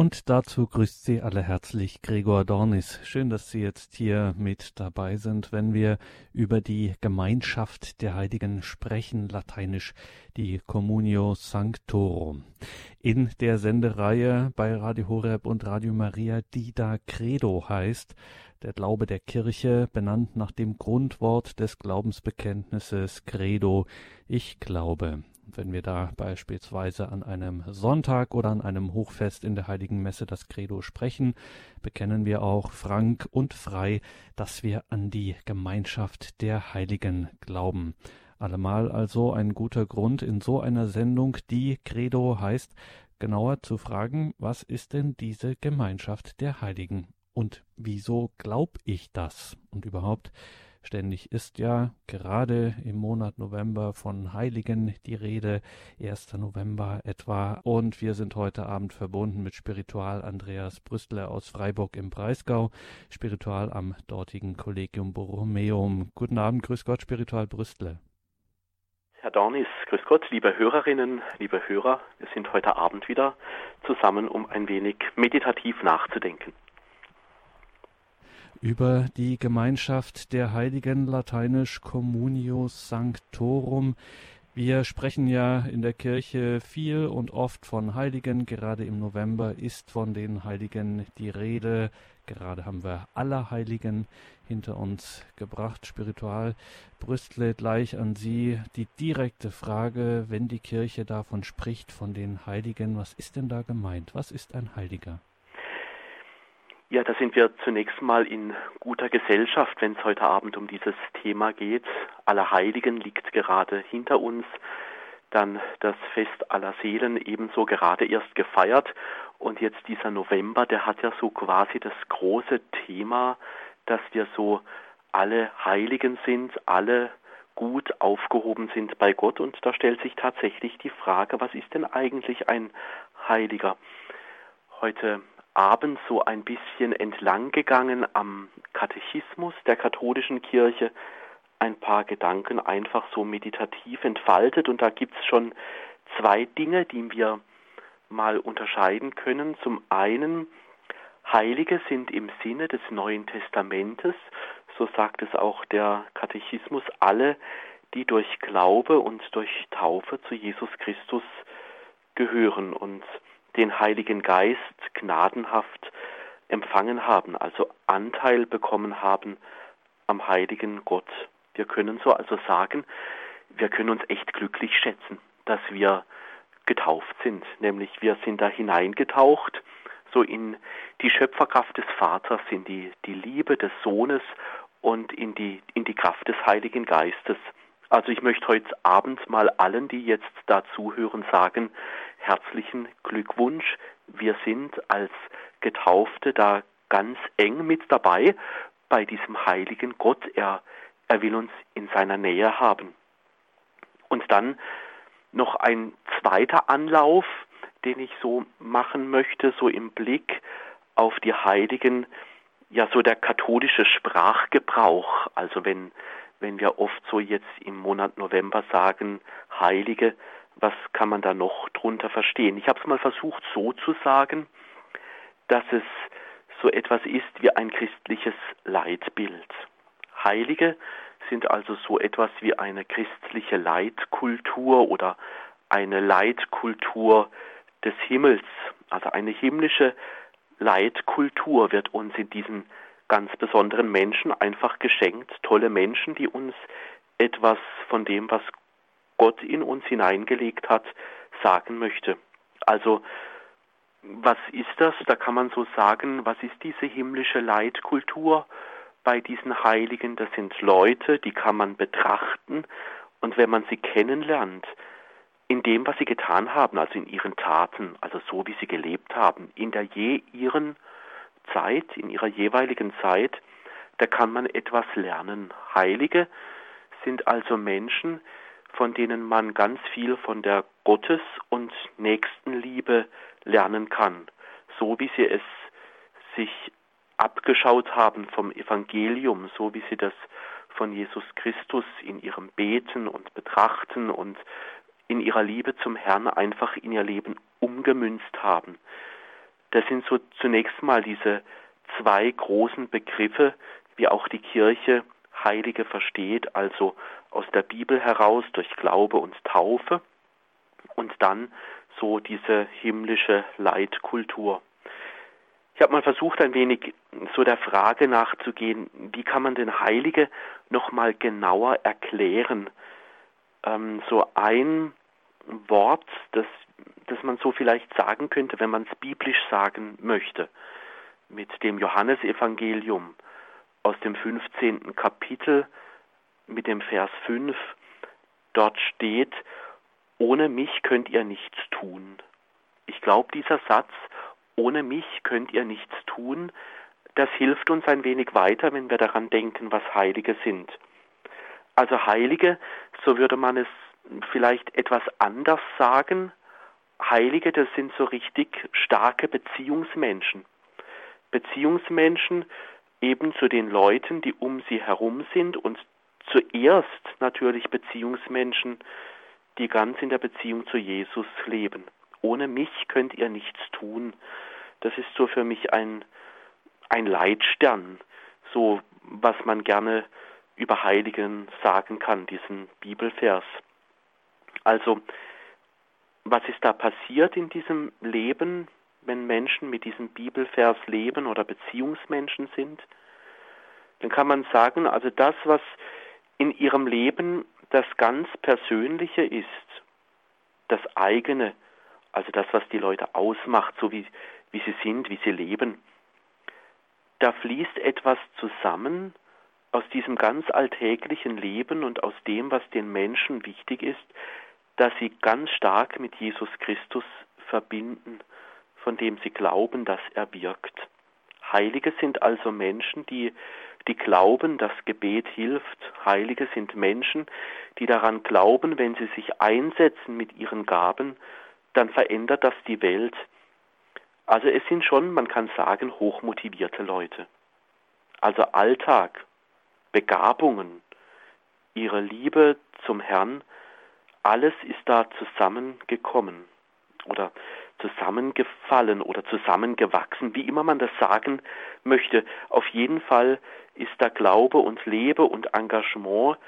Und dazu grüßt Sie alle herzlich Gregor Dornis. Schön, dass Sie jetzt hier mit dabei sind, wenn wir über die Gemeinschaft der Heiligen sprechen, lateinisch die Communio Sanctorum. In der Sendereihe bei Radio Horeb und Radio Maria, die da Credo heißt, der Glaube der Kirche, benannt nach dem Grundwort des Glaubensbekenntnisses Credo, ich glaube. Wenn wir da beispielsweise an einem Sonntag oder an einem Hochfest in der Heiligen Messe das Credo sprechen, bekennen wir auch frank und frei, dass wir an die Gemeinschaft der Heiligen glauben. Allemal also ein guter Grund in so einer Sendung, die Credo heißt, genauer zu fragen, was ist denn diese Gemeinschaft der Heiligen? Und wieso glaub ich das? Und überhaupt, Ständig ist ja gerade im Monat November von Heiligen die Rede, 1. November etwa. Und wir sind heute Abend verbunden mit Spiritual Andreas Brüstler aus Freiburg im Breisgau, Spiritual am dortigen Collegium Borromeum. Guten Abend, grüß Gott, Spiritual Brüstler. Herr Dornis, grüß Gott, liebe Hörerinnen, liebe Hörer, wir sind heute Abend wieder zusammen, um ein wenig meditativ nachzudenken über die Gemeinschaft der Heiligen, lateinisch Communio Sanctorum. Wir sprechen ja in der Kirche viel und oft von Heiligen. Gerade im November ist von den Heiligen die Rede. Gerade haben wir alle Heiligen hinter uns gebracht, spiritual. Brüstle gleich an Sie die direkte Frage, wenn die Kirche davon spricht, von den Heiligen, was ist denn da gemeint? Was ist ein Heiliger? Ja, da sind wir zunächst mal in guter Gesellschaft, wenn es heute Abend um dieses Thema geht. Allerheiligen liegt gerade hinter uns. Dann das Fest aller Seelen ebenso gerade erst gefeiert. Und jetzt dieser November, der hat ja so quasi das große Thema, dass wir so alle Heiligen sind, alle gut aufgehoben sind bei Gott. Und da stellt sich tatsächlich die Frage, was ist denn eigentlich ein Heiliger? Heute Abend so ein bisschen entlang gegangen am Katechismus der katholischen Kirche, ein paar Gedanken einfach so meditativ entfaltet und da gibt es schon zwei Dinge, die wir mal unterscheiden können. Zum einen, Heilige sind im Sinne des Neuen Testamentes, so sagt es auch der Katechismus, alle, die durch Glaube und durch Taufe zu Jesus Christus gehören. Und den Heiligen Geist gnadenhaft empfangen haben, also Anteil bekommen haben am heiligen Gott. Wir können so also sagen, wir können uns echt glücklich schätzen, dass wir getauft sind, nämlich wir sind da hineingetaucht, so in die Schöpferkraft des Vaters, in die, die Liebe des Sohnes und in die, in die Kraft des Heiligen Geistes. Also ich möchte heute Abend mal allen, die jetzt da zuhören, sagen, herzlichen Glückwunsch. Wir sind als Getaufte da ganz eng mit dabei bei diesem heiligen Gott. Er, er will uns in seiner Nähe haben. Und dann noch ein zweiter Anlauf, den ich so machen möchte, so im Blick auf die Heiligen, ja so der katholische Sprachgebrauch. Also wenn wenn wir oft so jetzt im Monat November sagen, Heilige, was kann man da noch drunter verstehen? Ich habe es mal versucht so zu sagen, dass es so etwas ist wie ein christliches Leitbild. Heilige sind also so etwas wie eine christliche Leitkultur oder eine Leitkultur des Himmels. Also eine himmlische Leitkultur wird uns in diesen ganz besonderen Menschen einfach geschenkt, tolle Menschen, die uns etwas von dem, was Gott in uns hineingelegt hat, sagen möchte. Also, was ist das? Da kann man so sagen, was ist diese himmlische Leitkultur bei diesen Heiligen? Das sind Leute, die kann man betrachten und wenn man sie kennenlernt, in dem, was sie getan haben, also in ihren Taten, also so wie sie gelebt haben, in der je ihren Zeit, in ihrer jeweiligen Zeit, da kann man etwas lernen. Heilige sind also Menschen, von denen man ganz viel von der Gottes- und Nächstenliebe lernen kann, so wie sie es sich abgeschaut haben vom Evangelium, so wie sie das von Jesus Christus in ihrem Beten und Betrachten und in ihrer Liebe zum Herrn einfach in ihr Leben umgemünzt haben. Das sind so zunächst mal diese zwei großen Begriffe, wie auch die Kirche Heilige versteht, also aus der Bibel heraus durch Glaube und Taufe und dann so diese himmlische Leitkultur. Ich habe mal versucht, ein wenig so der Frage nachzugehen, wie kann man den Heilige noch mal genauer erklären? Ähm, so ein Wort, das, das man so vielleicht sagen könnte, wenn man es biblisch sagen möchte, mit dem Johannesevangelium aus dem 15. Kapitel mit dem Vers 5. Dort steht, ohne mich könnt ihr nichts tun. Ich glaube, dieser Satz ohne mich könnt ihr nichts tun, das hilft uns ein wenig weiter, wenn wir daran denken, was Heilige sind. Also Heilige, so würde man es vielleicht etwas anders sagen, Heilige, das sind so richtig starke Beziehungsmenschen. Beziehungsmenschen eben zu den Leuten, die um sie herum sind und zuerst natürlich Beziehungsmenschen, die ganz in der Beziehung zu Jesus leben. Ohne mich könnt ihr nichts tun das ist so für mich ein, ein Leitstern, so was man gerne über Heiligen sagen kann, diesen Bibelvers. Also, was ist da passiert in diesem Leben, wenn Menschen mit diesem Bibelvers leben oder Beziehungsmenschen sind? Dann kann man sagen, also das, was in ihrem Leben das ganz Persönliche ist, das eigene, also das, was die Leute ausmacht, so wie wie sie sind, wie sie leben. Da fließt etwas zusammen aus diesem ganz alltäglichen Leben und aus dem, was den Menschen wichtig ist, dass sie ganz stark mit Jesus Christus verbinden, von dem sie glauben, dass er wirkt. Heilige sind also Menschen, die, die glauben, dass Gebet hilft. Heilige sind Menschen, die daran glauben, wenn sie sich einsetzen mit ihren Gaben, dann verändert das die Welt, also es sind schon, man kann sagen, hochmotivierte Leute. Also Alltag, Begabungen, ihre Liebe zum Herrn, alles ist da zusammengekommen oder zusammengefallen oder zusammengewachsen, wie immer man das sagen möchte. Auf jeden Fall ist da Glaube und Lebe und Engagement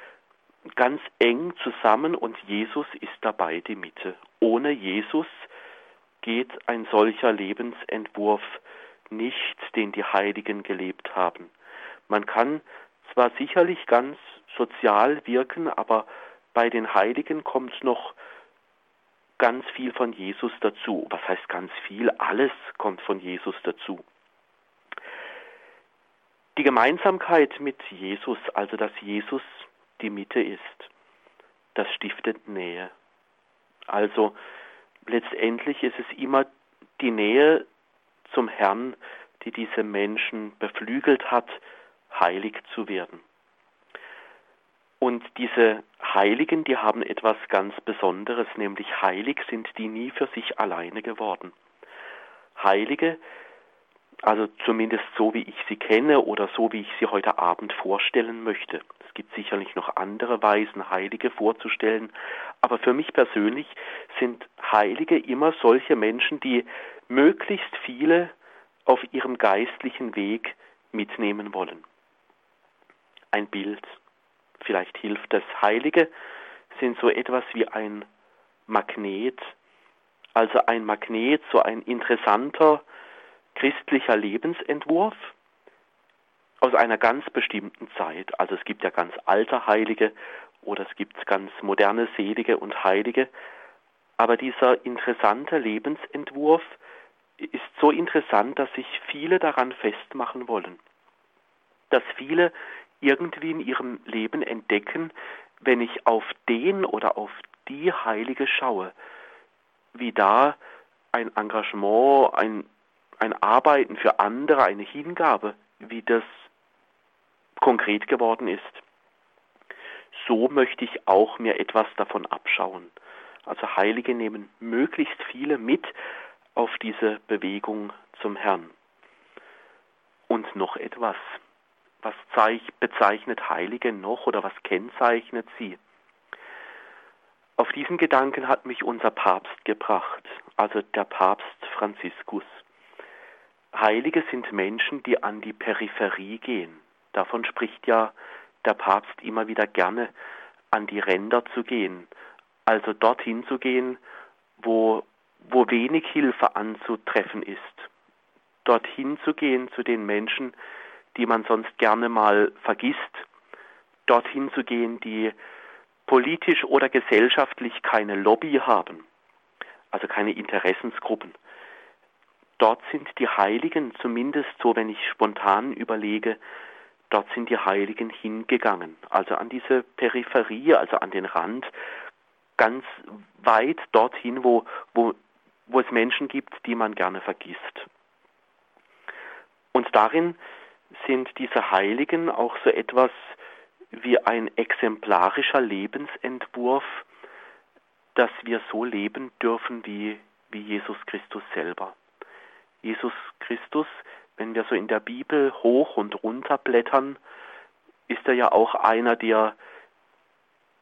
ganz eng zusammen und Jesus ist dabei die Mitte. Ohne Jesus geht ein solcher Lebensentwurf nicht, den die Heiligen gelebt haben. Man kann zwar sicherlich ganz sozial wirken, aber bei den Heiligen kommt noch ganz viel von Jesus dazu. Was heißt ganz viel? Alles kommt von Jesus dazu. Die Gemeinsamkeit mit Jesus, also dass Jesus die Mitte ist, das stiftet Nähe. Also letztendlich ist es immer die Nähe zum Herrn, die diese Menschen beflügelt hat, heilig zu werden. Und diese Heiligen, die haben etwas ganz Besonderes, nämlich heilig sind die nie für sich alleine geworden. Heilige also zumindest so, wie ich sie kenne oder so, wie ich sie heute Abend vorstellen möchte. Es gibt sicherlich noch andere Weisen, Heilige vorzustellen, aber für mich persönlich sind Heilige immer solche Menschen, die möglichst viele auf ihrem geistlichen Weg mitnehmen wollen. Ein Bild, vielleicht hilft das. Heilige sind so etwas wie ein Magnet, also ein Magnet, so ein interessanter, christlicher Lebensentwurf aus einer ganz bestimmten Zeit. Also es gibt ja ganz alte Heilige oder es gibt ganz moderne Selige und Heilige. Aber dieser interessante Lebensentwurf ist so interessant, dass sich viele daran festmachen wollen. Dass viele irgendwie in ihrem Leben entdecken, wenn ich auf den oder auf die Heilige schaue, wie da ein Engagement, ein ein Arbeiten für andere, eine Hingabe, wie das konkret geworden ist. So möchte ich auch mir etwas davon abschauen. Also Heilige nehmen möglichst viele mit auf diese Bewegung zum Herrn. Und noch etwas. Was bezeichnet Heilige noch oder was kennzeichnet sie? Auf diesen Gedanken hat mich unser Papst gebracht, also der Papst Franziskus. Heilige sind Menschen, die an die Peripherie gehen. Davon spricht ja der Papst immer wieder gerne, an die Ränder zu gehen, also dorthin zu gehen, wo, wo wenig Hilfe anzutreffen ist, dorthin zu gehen zu den Menschen, die man sonst gerne mal vergisst, dorthin zu gehen, die politisch oder gesellschaftlich keine Lobby haben, also keine Interessensgruppen. Dort sind die Heiligen, zumindest so, wenn ich spontan überlege, dort sind die Heiligen hingegangen, also an diese Peripherie, also an den Rand, ganz weit dorthin, wo, wo, wo es Menschen gibt, die man gerne vergisst. Und darin sind diese Heiligen auch so etwas wie ein exemplarischer Lebensentwurf, dass wir so leben dürfen wie, wie Jesus Christus selber. Jesus Christus, wenn wir so in der Bibel hoch und runter blättern, ist er ja auch einer, der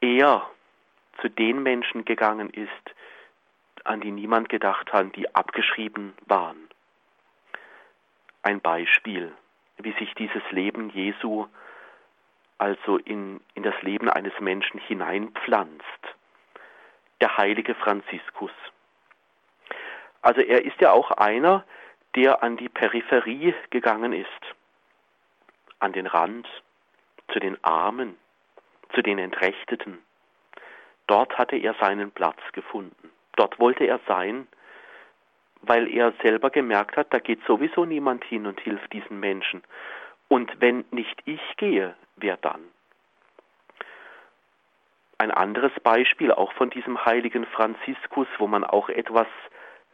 eher zu den Menschen gegangen ist, an die niemand gedacht hat, die abgeschrieben waren. Ein Beispiel, wie sich dieses Leben Jesu also in, in das Leben eines Menschen hineinpflanzt. Der heilige Franziskus. Also er ist ja auch einer, der an die Peripherie gegangen ist, an den Rand, zu den Armen, zu den Entrechteten. Dort hatte er seinen Platz gefunden. Dort wollte er sein, weil er selber gemerkt hat, da geht sowieso niemand hin und hilft diesen Menschen. Und wenn nicht ich gehe, wer dann? Ein anderes Beispiel auch von diesem heiligen Franziskus, wo man auch etwas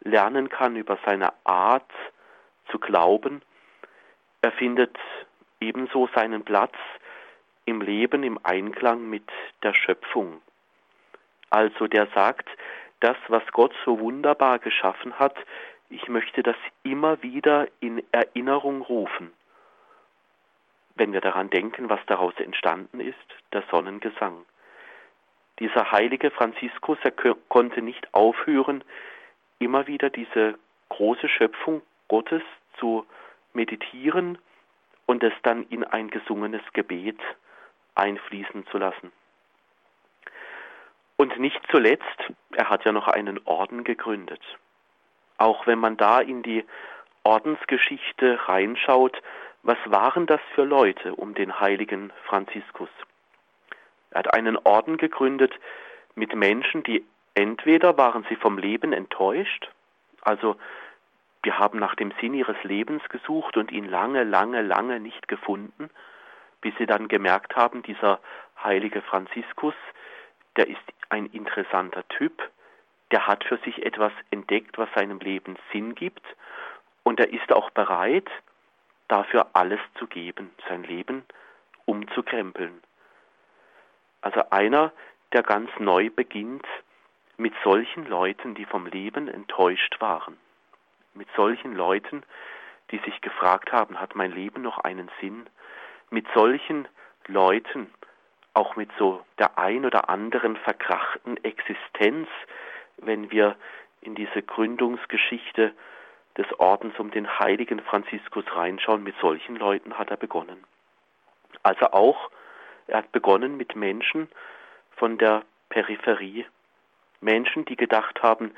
lernen kann über seine Art zu glauben. Er findet ebenso seinen Platz im Leben im Einklang mit der Schöpfung. Also der sagt, das, was Gott so wunderbar geschaffen hat, ich möchte das immer wieder in Erinnerung rufen wenn wir daran denken, was daraus entstanden ist, der Sonnengesang. Dieser heilige Franziskus, er konnte nicht aufhören, immer wieder diese große Schöpfung Gottes zu meditieren und es dann in ein gesungenes Gebet einfließen zu lassen. Und nicht zuletzt, er hat ja noch einen Orden gegründet. Auch wenn man da in die Ordensgeschichte reinschaut, was waren das für Leute um den heiligen Franziskus? Er hat einen Orden gegründet mit Menschen, die entweder waren sie vom Leben enttäuscht, also wir haben nach dem Sinn ihres Lebens gesucht und ihn lange, lange, lange nicht gefunden, bis sie dann gemerkt haben, dieser heilige Franziskus, der ist ein interessanter Typ, der hat für sich etwas entdeckt, was seinem Leben Sinn gibt, und er ist auch bereit, dafür alles zu geben, sein Leben umzukrempeln. Also einer, der ganz neu beginnt mit solchen Leuten, die vom Leben enttäuscht waren, mit solchen Leuten, die sich gefragt haben, hat mein Leben noch einen Sinn, mit solchen Leuten, auch mit so der ein oder anderen verkrachten Existenz, wenn wir in diese Gründungsgeschichte des Ordens um den heiligen Franziskus reinschauen, mit solchen Leuten hat er begonnen. Also auch, er hat begonnen mit Menschen von der Peripherie, Menschen, die gedacht haben,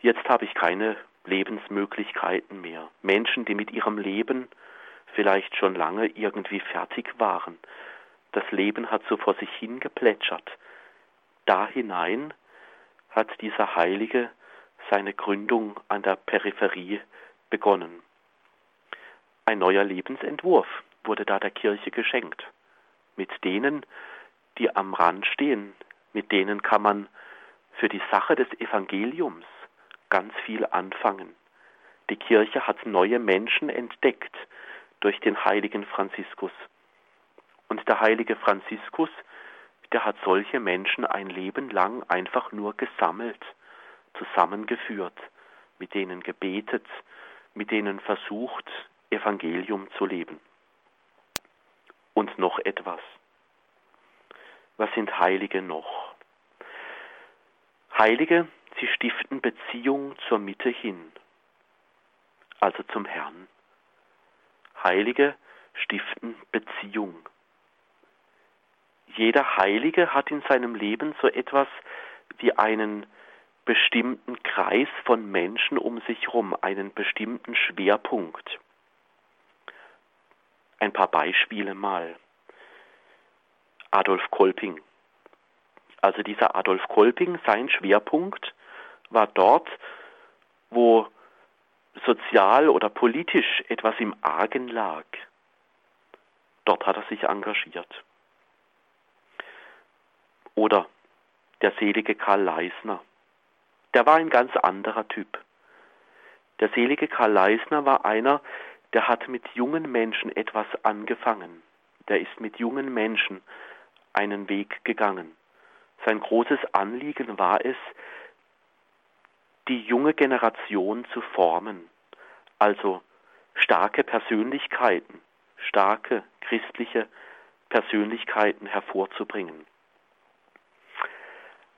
jetzt habe ich keine Lebensmöglichkeiten mehr, Menschen, die mit ihrem Leben vielleicht schon lange irgendwie fertig waren. Das Leben hat so vor sich hingeplätschert. Da hinein hat dieser Heilige seine Gründung an der Peripherie begonnen. Ein neuer Lebensentwurf wurde da der Kirche geschenkt. Mit denen, die am Rand stehen, mit denen kann man für die Sache des Evangeliums ganz viel anfangen. Die Kirche hat neue Menschen entdeckt durch den heiligen Franziskus. Und der heilige Franziskus, der hat solche Menschen ein Leben lang einfach nur gesammelt, zusammengeführt, mit denen gebetet, mit denen versucht, Evangelium zu leben. Und noch etwas. Was sind Heilige noch? Heilige, sie stiften Beziehung zur Mitte hin, also zum Herrn, Heilige stiften Beziehung. Jeder Heilige hat in seinem Leben so etwas wie einen bestimmten Kreis von Menschen um sich herum, einen bestimmten Schwerpunkt. Ein paar Beispiele mal. Adolf Kolping. Also dieser Adolf Kolping, sein Schwerpunkt war dort, wo sozial oder politisch etwas im Argen lag. Dort hat er sich engagiert. Oder der selige Karl Leisner. Der war ein ganz anderer Typ. Der selige Karl Leisner war einer, der hat mit jungen Menschen etwas angefangen. Der ist mit jungen Menschen einen Weg gegangen. Sein großes Anliegen war es, die junge Generation zu formen, also starke Persönlichkeiten, starke christliche Persönlichkeiten hervorzubringen.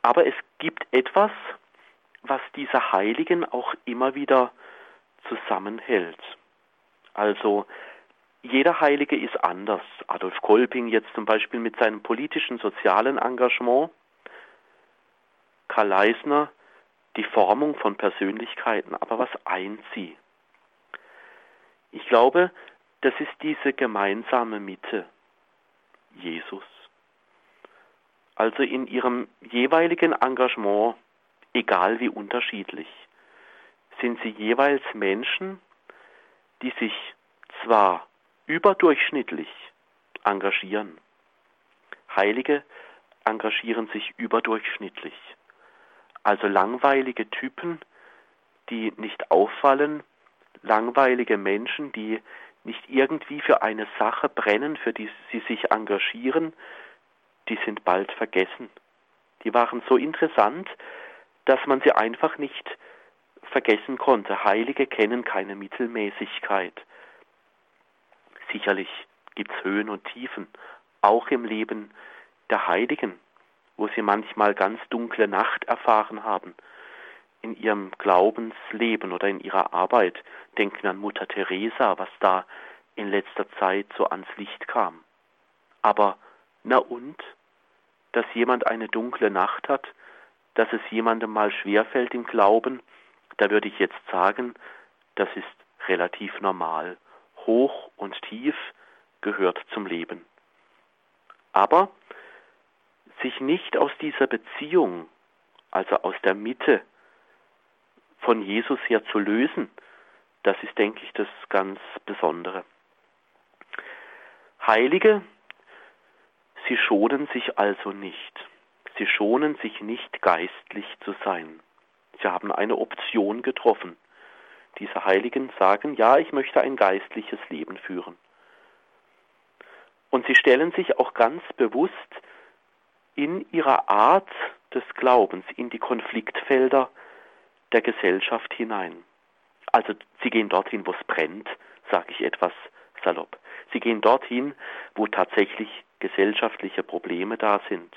Aber es gibt etwas, was diese Heiligen auch immer wieder zusammenhält. Also jeder Heilige ist anders. Adolf Kolping jetzt zum Beispiel mit seinem politischen, sozialen Engagement, Karl Leisner die Formung von Persönlichkeiten. Aber was eint sie? Ich glaube, das ist diese gemeinsame Mitte, Jesus. Also in ihrem jeweiligen Engagement, egal wie unterschiedlich, sind sie jeweils Menschen, die sich zwar überdurchschnittlich engagieren, Heilige engagieren sich überdurchschnittlich, also langweilige Typen, die nicht auffallen, langweilige Menschen, die nicht irgendwie für eine Sache brennen, für die sie sich engagieren, die sind bald vergessen. Die waren so interessant, dass man sie einfach nicht vergessen konnte. Heilige kennen keine Mittelmäßigkeit. Sicherlich gibt es Höhen und Tiefen, auch im Leben der Heiligen, wo sie manchmal ganz dunkle Nacht erfahren haben, in ihrem Glaubensleben oder in ihrer Arbeit. Denken an Mutter Teresa, was da in letzter Zeit so ans Licht kam. Aber na und, dass jemand eine dunkle Nacht hat, dass es jemandem mal schwerfällt im Glauben, da würde ich jetzt sagen, das ist relativ normal. Hoch und tief gehört zum Leben. Aber sich nicht aus dieser Beziehung, also aus der Mitte von Jesus her zu lösen, das ist, denke ich, das ganz Besondere. Heilige, sie schonen sich also nicht. Sie schonen sich nicht geistlich zu sein. Sie haben eine Option getroffen. Diese Heiligen sagen, ja, ich möchte ein geistliches Leben führen. Und sie stellen sich auch ganz bewusst in ihrer Art des Glaubens in die Konfliktfelder der Gesellschaft hinein. Also sie gehen dorthin, wo es brennt, sage ich etwas salopp. Sie gehen dorthin, wo tatsächlich gesellschaftliche Probleme da sind.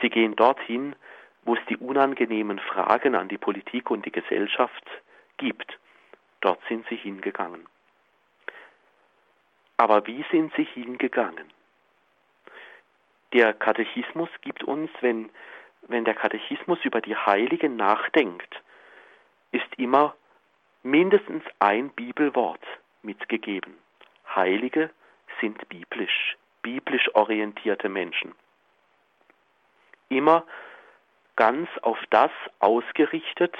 Sie gehen dorthin, wo es die unangenehmen Fragen an die Politik und die Gesellschaft gibt. Dort sind sie hingegangen. Aber wie sind sie hingegangen? Der Katechismus gibt uns, wenn, wenn der Katechismus über die Heiligen nachdenkt, ist immer mindestens ein Bibelwort mitgegeben. Heilige sind biblisch, biblisch orientierte Menschen. Immer ganz auf das ausgerichtet,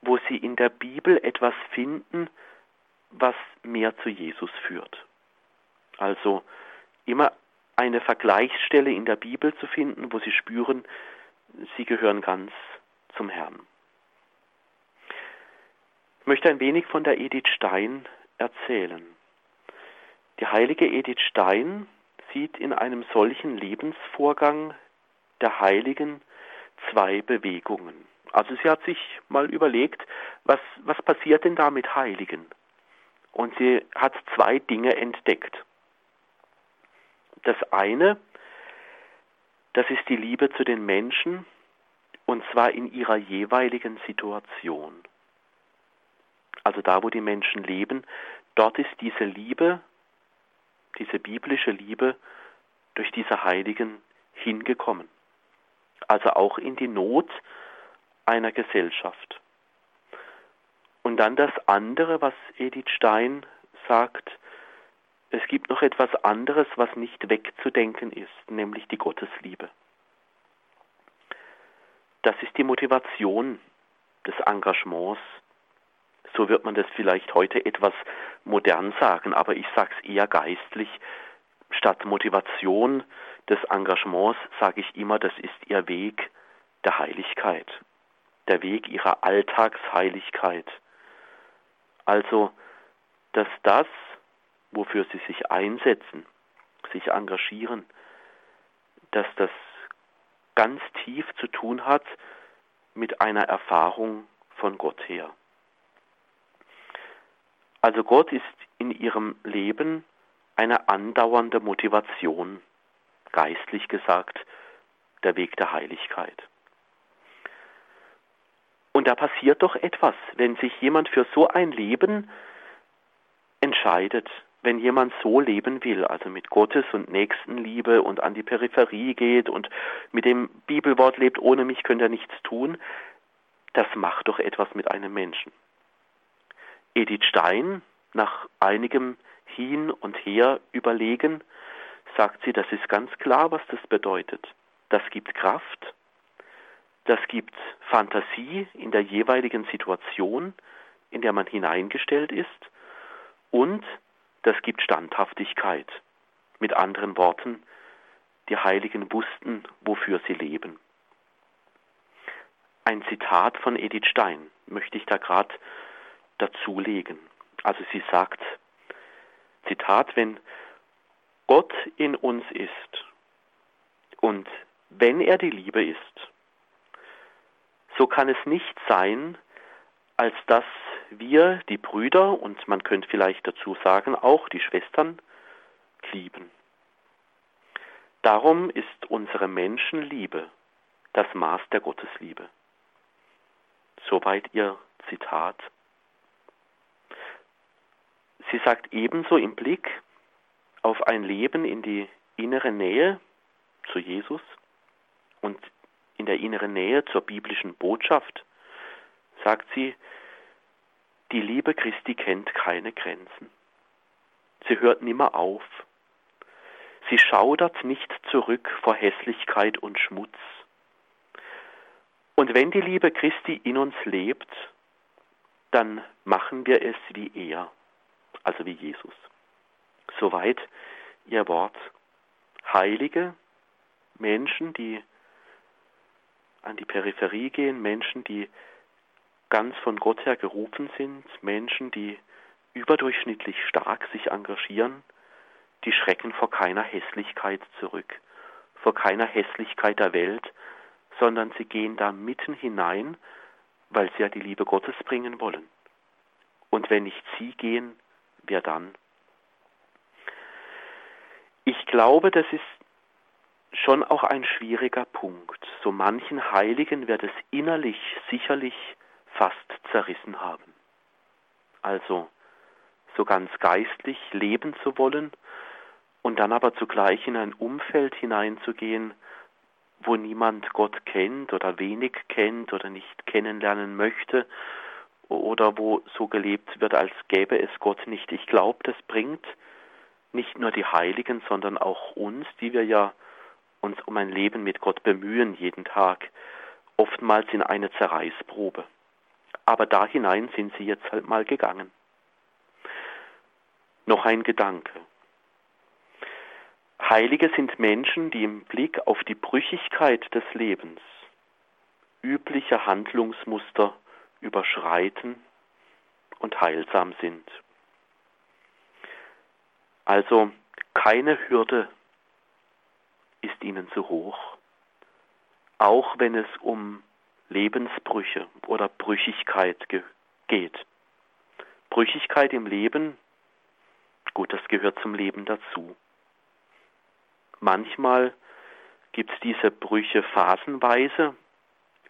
wo sie in der Bibel etwas finden, was mehr zu Jesus führt. Also immer eine Vergleichsstelle in der Bibel zu finden, wo sie spüren, sie gehören ganz zum Herrn. Ich möchte ein wenig von der Edith Stein erzählen. Die heilige Edith Stein sieht in einem solchen Lebensvorgang der Heiligen zwei Bewegungen. Also sie hat sich mal überlegt, was, was passiert denn da mit Heiligen? Und sie hat zwei Dinge entdeckt. Das eine, das ist die Liebe zu den Menschen, und zwar in ihrer jeweiligen Situation. Also da, wo die Menschen leben, dort ist diese Liebe, diese biblische Liebe durch diese Heiligen hingekommen. Also auch in die Not einer Gesellschaft. Und dann das andere, was Edith Stein sagt, es gibt noch etwas anderes, was nicht wegzudenken ist, nämlich die Gottesliebe. Das ist die Motivation des Engagements. So wird man das vielleicht heute etwas modern sagen, aber ich sage es eher geistlich. Statt Motivation des Engagements sage ich immer, das ist ihr Weg der Heiligkeit, der Weg ihrer Alltagsheiligkeit. Also, dass das, wofür sie sich einsetzen, sich engagieren, dass das ganz tief zu tun hat mit einer Erfahrung von Gott her. Also Gott ist in ihrem Leben eine andauernde Motivation, geistlich gesagt, der Weg der Heiligkeit. Und da passiert doch etwas, wenn sich jemand für so ein Leben entscheidet, wenn jemand so leben will, also mit Gottes und Nächstenliebe und an die Peripherie geht und mit dem Bibelwort lebt, ohne mich könnt ihr nichts tun, das macht doch etwas mit einem Menschen. Edith Stein, nach einigem Hin und Her überlegen, sagt sie, das ist ganz klar, was das bedeutet. Das gibt Kraft, das gibt Fantasie in der jeweiligen Situation, in der man hineingestellt ist, und das gibt Standhaftigkeit. Mit anderen Worten, die Heiligen wussten, wofür sie leben. Ein Zitat von Edith Stein möchte ich da gerade dazulegen. Also sie sagt, Zitat, wenn Gott in uns ist und wenn er die Liebe ist, so kann es nicht sein, als dass wir, die Brüder und man könnte vielleicht dazu sagen, auch die Schwestern, lieben. Darum ist unsere Menschenliebe das Maß der Gottesliebe. Soweit ihr Zitat. Sie sagt ebenso im Blick auf ein Leben in die innere Nähe zu Jesus und in der inneren Nähe zur biblischen Botschaft, sagt sie, die Liebe Christi kennt keine Grenzen. Sie hört nimmer auf. Sie schaudert nicht zurück vor Hässlichkeit und Schmutz. Und wenn die Liebe Christi in uns lebt, dann machen wir es wie er, also wie Jesus. Soweit ihr Wort. Heilige Menschen, die an die Peripherie gehen, Menschen, die ganz von Gott her gerufen sind, Menschen, die überdurchschnittlich stark sich engagieren, die schrecken vor keiner Hässlichkeit zurück, vor keiner Hässlichkeit der Welt, sondern sie gehen da mitten hinein, weil sie ja die Liebe Gottes bringen wollen. Und wenn nicht sie gehen, wer dann? Ich glaube, das ist schon auch ein schwieriger Punkt. So manchen Heiligen wird es innerlich sicherlich fast zerrissen haben. Also so ganz geistlich leben zu wollen und dann aber zugleich in ein Umfeld hineinzugehen, wo niemand Gott kennt oder wenig kennt oder nicht kennenlernen möchte oder wo so gelebt wird, als gäbe es Gott nicht. Ich glaube, das bringt nicht nur die Heiligen, sondern auch uns, die wir ja uns um ein Leben mit Gott bemühen jeden Tag, oftmals in eine Zerreißprobe. Aber da hinein sind sie jetzt halt mal gegangen. Noch ein Gedanke. Heilige sind Menschen, die im Blick auf die Brüchigkeit des Lebens übliche Handlungsmuster überschreiten und heilsam sind. Also keine Hürde ist ihnen zu hoch, auch wenn es um Lebensbrüche oder Brüchigkeit geht. Brüchigkeit im Leben, gut, das gehört zum Leben dazu. Manchmal gibt es diese Brüche phasenweise,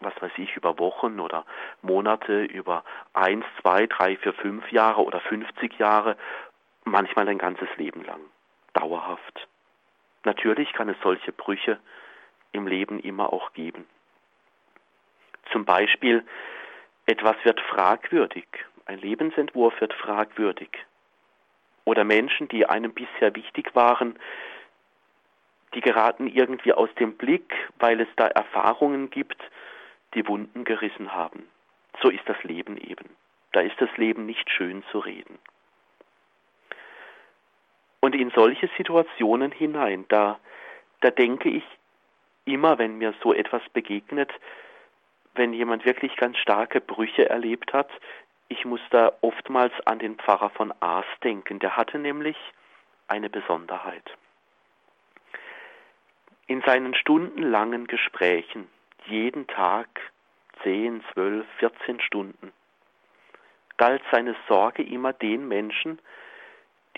was weiß ich, über Wochen oder Monate, über eins, zwei, drei, vier, fünf Jahre oder 50 Jahre, manchmal ein ganzes Leben lang, dauerhaft. Natürlich kann es solche Brüche im Leben immer auch geben. Zum Beispiel, etwas wird fragwürdig, ein Lebensentwurf wird fragwürdig. Oder Menschen, die einem bisher wichtig waren, die geraten irgendwie aus dem Blick, weil es da Erfahrungen gibt, die Wunden gerissen haben. So ist das Leben eben. Da ist das Leben nicht schön zu reden. Und in solche Situationen hinein, da, da denke ich immer, wenn mir so etwas begegnet, wenn jemand wirklich ganz starke Brüche erlebt hat, ich muss da oftmals an den Pfarrer von Aas denken. Der hatte nämlich eine Besonderheit. In seinen stundenlangen Gesprächen, jeden Tag 10, 12, 14 Stunden, galt seine Sorge immer den Menschen,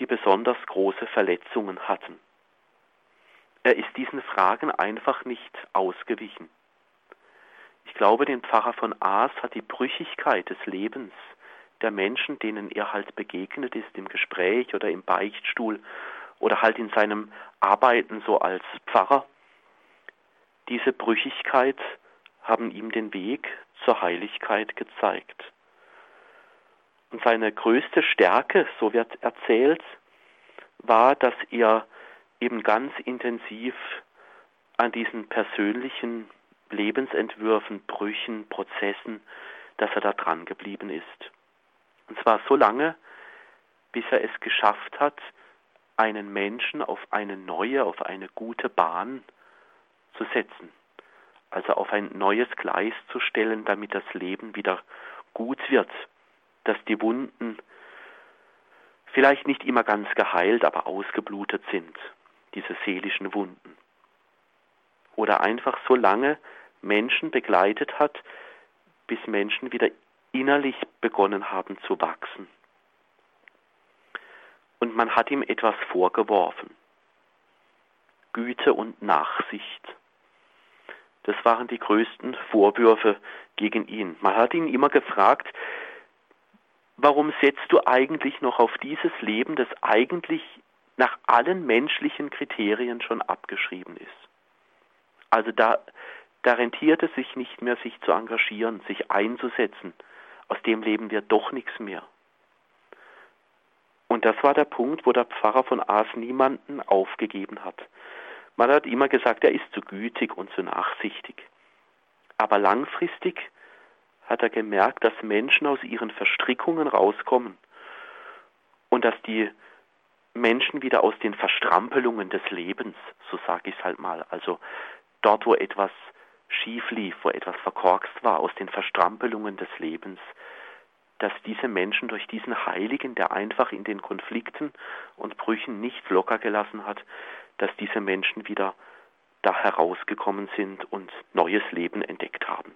die besonders große Verletzungen hatten. Er ist diesen Fragen einfach nicht ausgewichen. Ich glaube, den Pfarrer von Aas hat die Brüchigkeit des Lebens der Menschen, denen er halt begegnet ist im Gespräch oder im Beichtstuhl oder halt in seinem Arbeiten so als Pfarrer, diese Brüchigkeit haben ihm den Weg zur Heiligkeit gezeigt. Und seine größte Stärke, so wird erzählt, war, dass er eben ganz intensiv an diesen persönlichen Lebensentwürfen, Brüchen, Prozessen, dass er da dran geblieben ist. Und zwar so lange, bis er es geschafft hat, einen Menschen auf eine neue, auf eine gute Bahn zu setzen. Also auf ein neues Gleis zu stellen, damit das Leben wieder gut wird, dass die Wunden vielleicht nicht immer ganz geheilt, aber ausgeblutet sind, diese seelischen Wunden. Oder einfach so lange Menschen begleitet hat, bis Menschen wieder innerlich begonnen haben zu wachsen. Und man hat ihm etwas vorgeworfen. Güte und Nachsicht. Das waren die größten Vorwürfe gegen ihn. Man hat ihn immer gefragt, warum setzt du eigentlich noch auf dieses Leben, das eigentlich nach allen menschlichen Kriterien schon abgeschrieben ist? Also da, da rentiert es sich nicht mehr, sich zu engagieren, sich einzusetzen. Aus dem leben wir doch nichts mehr. Und das war der Punkt, wo der Pfarrer von Aas niemanden aufgegeben hat. Man hat immer gesagt, er ist zu gütig und zu nachsichtig. Aber langfristig hat er gemerkt, dass Menschen aus ihren Verstrickungen rauskommen und dass die Menschen wieder aus den Verstrampelungen des Lebens, so sage ich es halt mal, also dort, wo etwas schief lief, wo etwas verkorkst war, aus den Verstrampelungen des Lebens, dass diese Menschen durch diesen Heiligen, der einfach in den Konflikten und Brüchen nichts locker gelassen hat, dass diese Menschen wieder da herausgekommen sind und neues Leben entdeckt haben.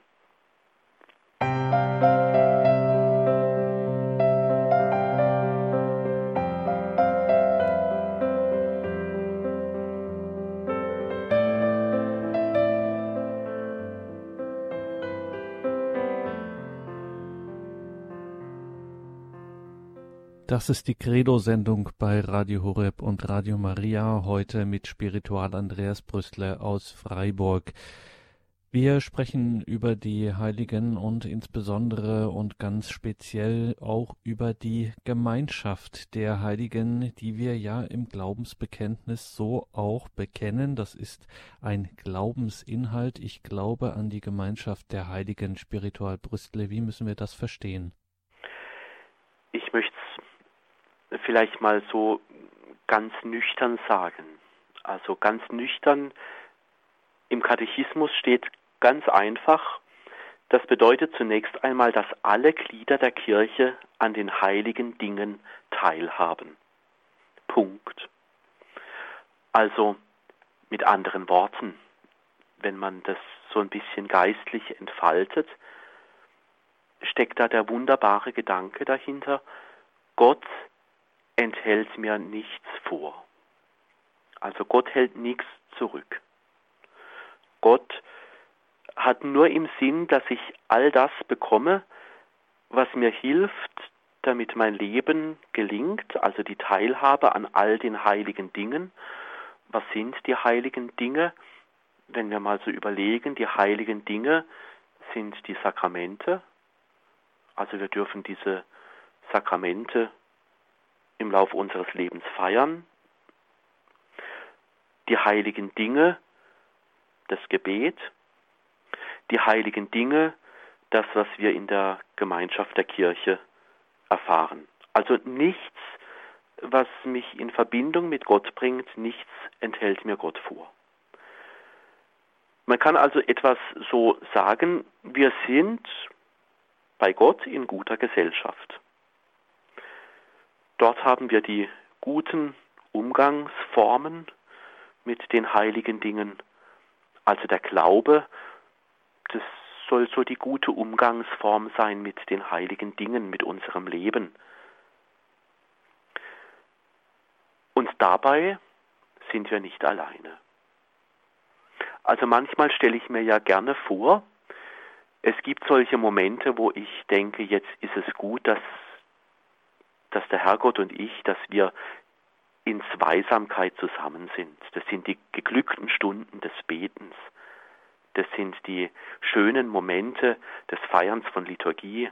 Das ist die Credo-Sendung bei Radio Horeb und Radio Maria, heute mit Spiritual Andreas Brüssler aus Freiburg. Wir sprechen über die Heiligen und insbesondere und ganz speziell auch über die Gemeinschaft der Heiligen, die wir ja im Glaubensbekenntnis so auch bekennen. Das ist ein Glaubensinhalt. Ich glaube an die Gemeinschaft der Heiligen Spiritual Brüssel. Wie müssen wir das verstehen? Ich möchte vielleicht mal so ganz nüchtern sagen. Also ganz nüchtern im Katechismus steht ganz einfach, das bedeutet zunächst einmal, dass alle Glieder der Kirche an den heiligen Dingen teilhaben. Punkt. Also mit anderen Worten, wenn man das so ein bisschen geistlich entfaltet, steckt da der wunderbare Gedanke dahinter, Gott enthält mir nichts vor. Also Gott hält nichts zurück. Gott hat nur im Sinn, dass ich all das bekomme, was mir hilft, damit mein Leben gelingt, also die Teilhabe an all den heiligen Dingen. Was sind die heiligen Dinge? Wenn wir mal so überlegen, die heiligen Dinge sind die Sakramente. Also wir dürfen diese Sakramente im Laufe unseres Lebens feiern. Die heiligen Dinge, das Gebet, die heiligen Dinge, das, was wir in der Gemeinschaft der Kirche erfahren. Also nichts, was mich in Verbindung mit Gott bringt, nichts enthält mir Gott vor. Man kann also etwas so sagen, wir sind bei Gott in guter Gesellschaft. Dort haben wir die guten Umgangsformen mit den heiligen Dingen. Also der Glaube, das soll so die gute Umgangsform sein mit den heiligen Dingen, mit unserem Leben. Und dabei sind wir nicht alleine. Also manchmal stelle ich mir ja gerne vor, es gibt solche Momente, wo ich denke, jetzt ist es gut, dass, dass der Herrgott und ich, dass wir in Zweisamkeit zusammen sind. Das sind die geglückten Stunden des Betens. Das sind die schönen Momente des Feierns von Liturgie.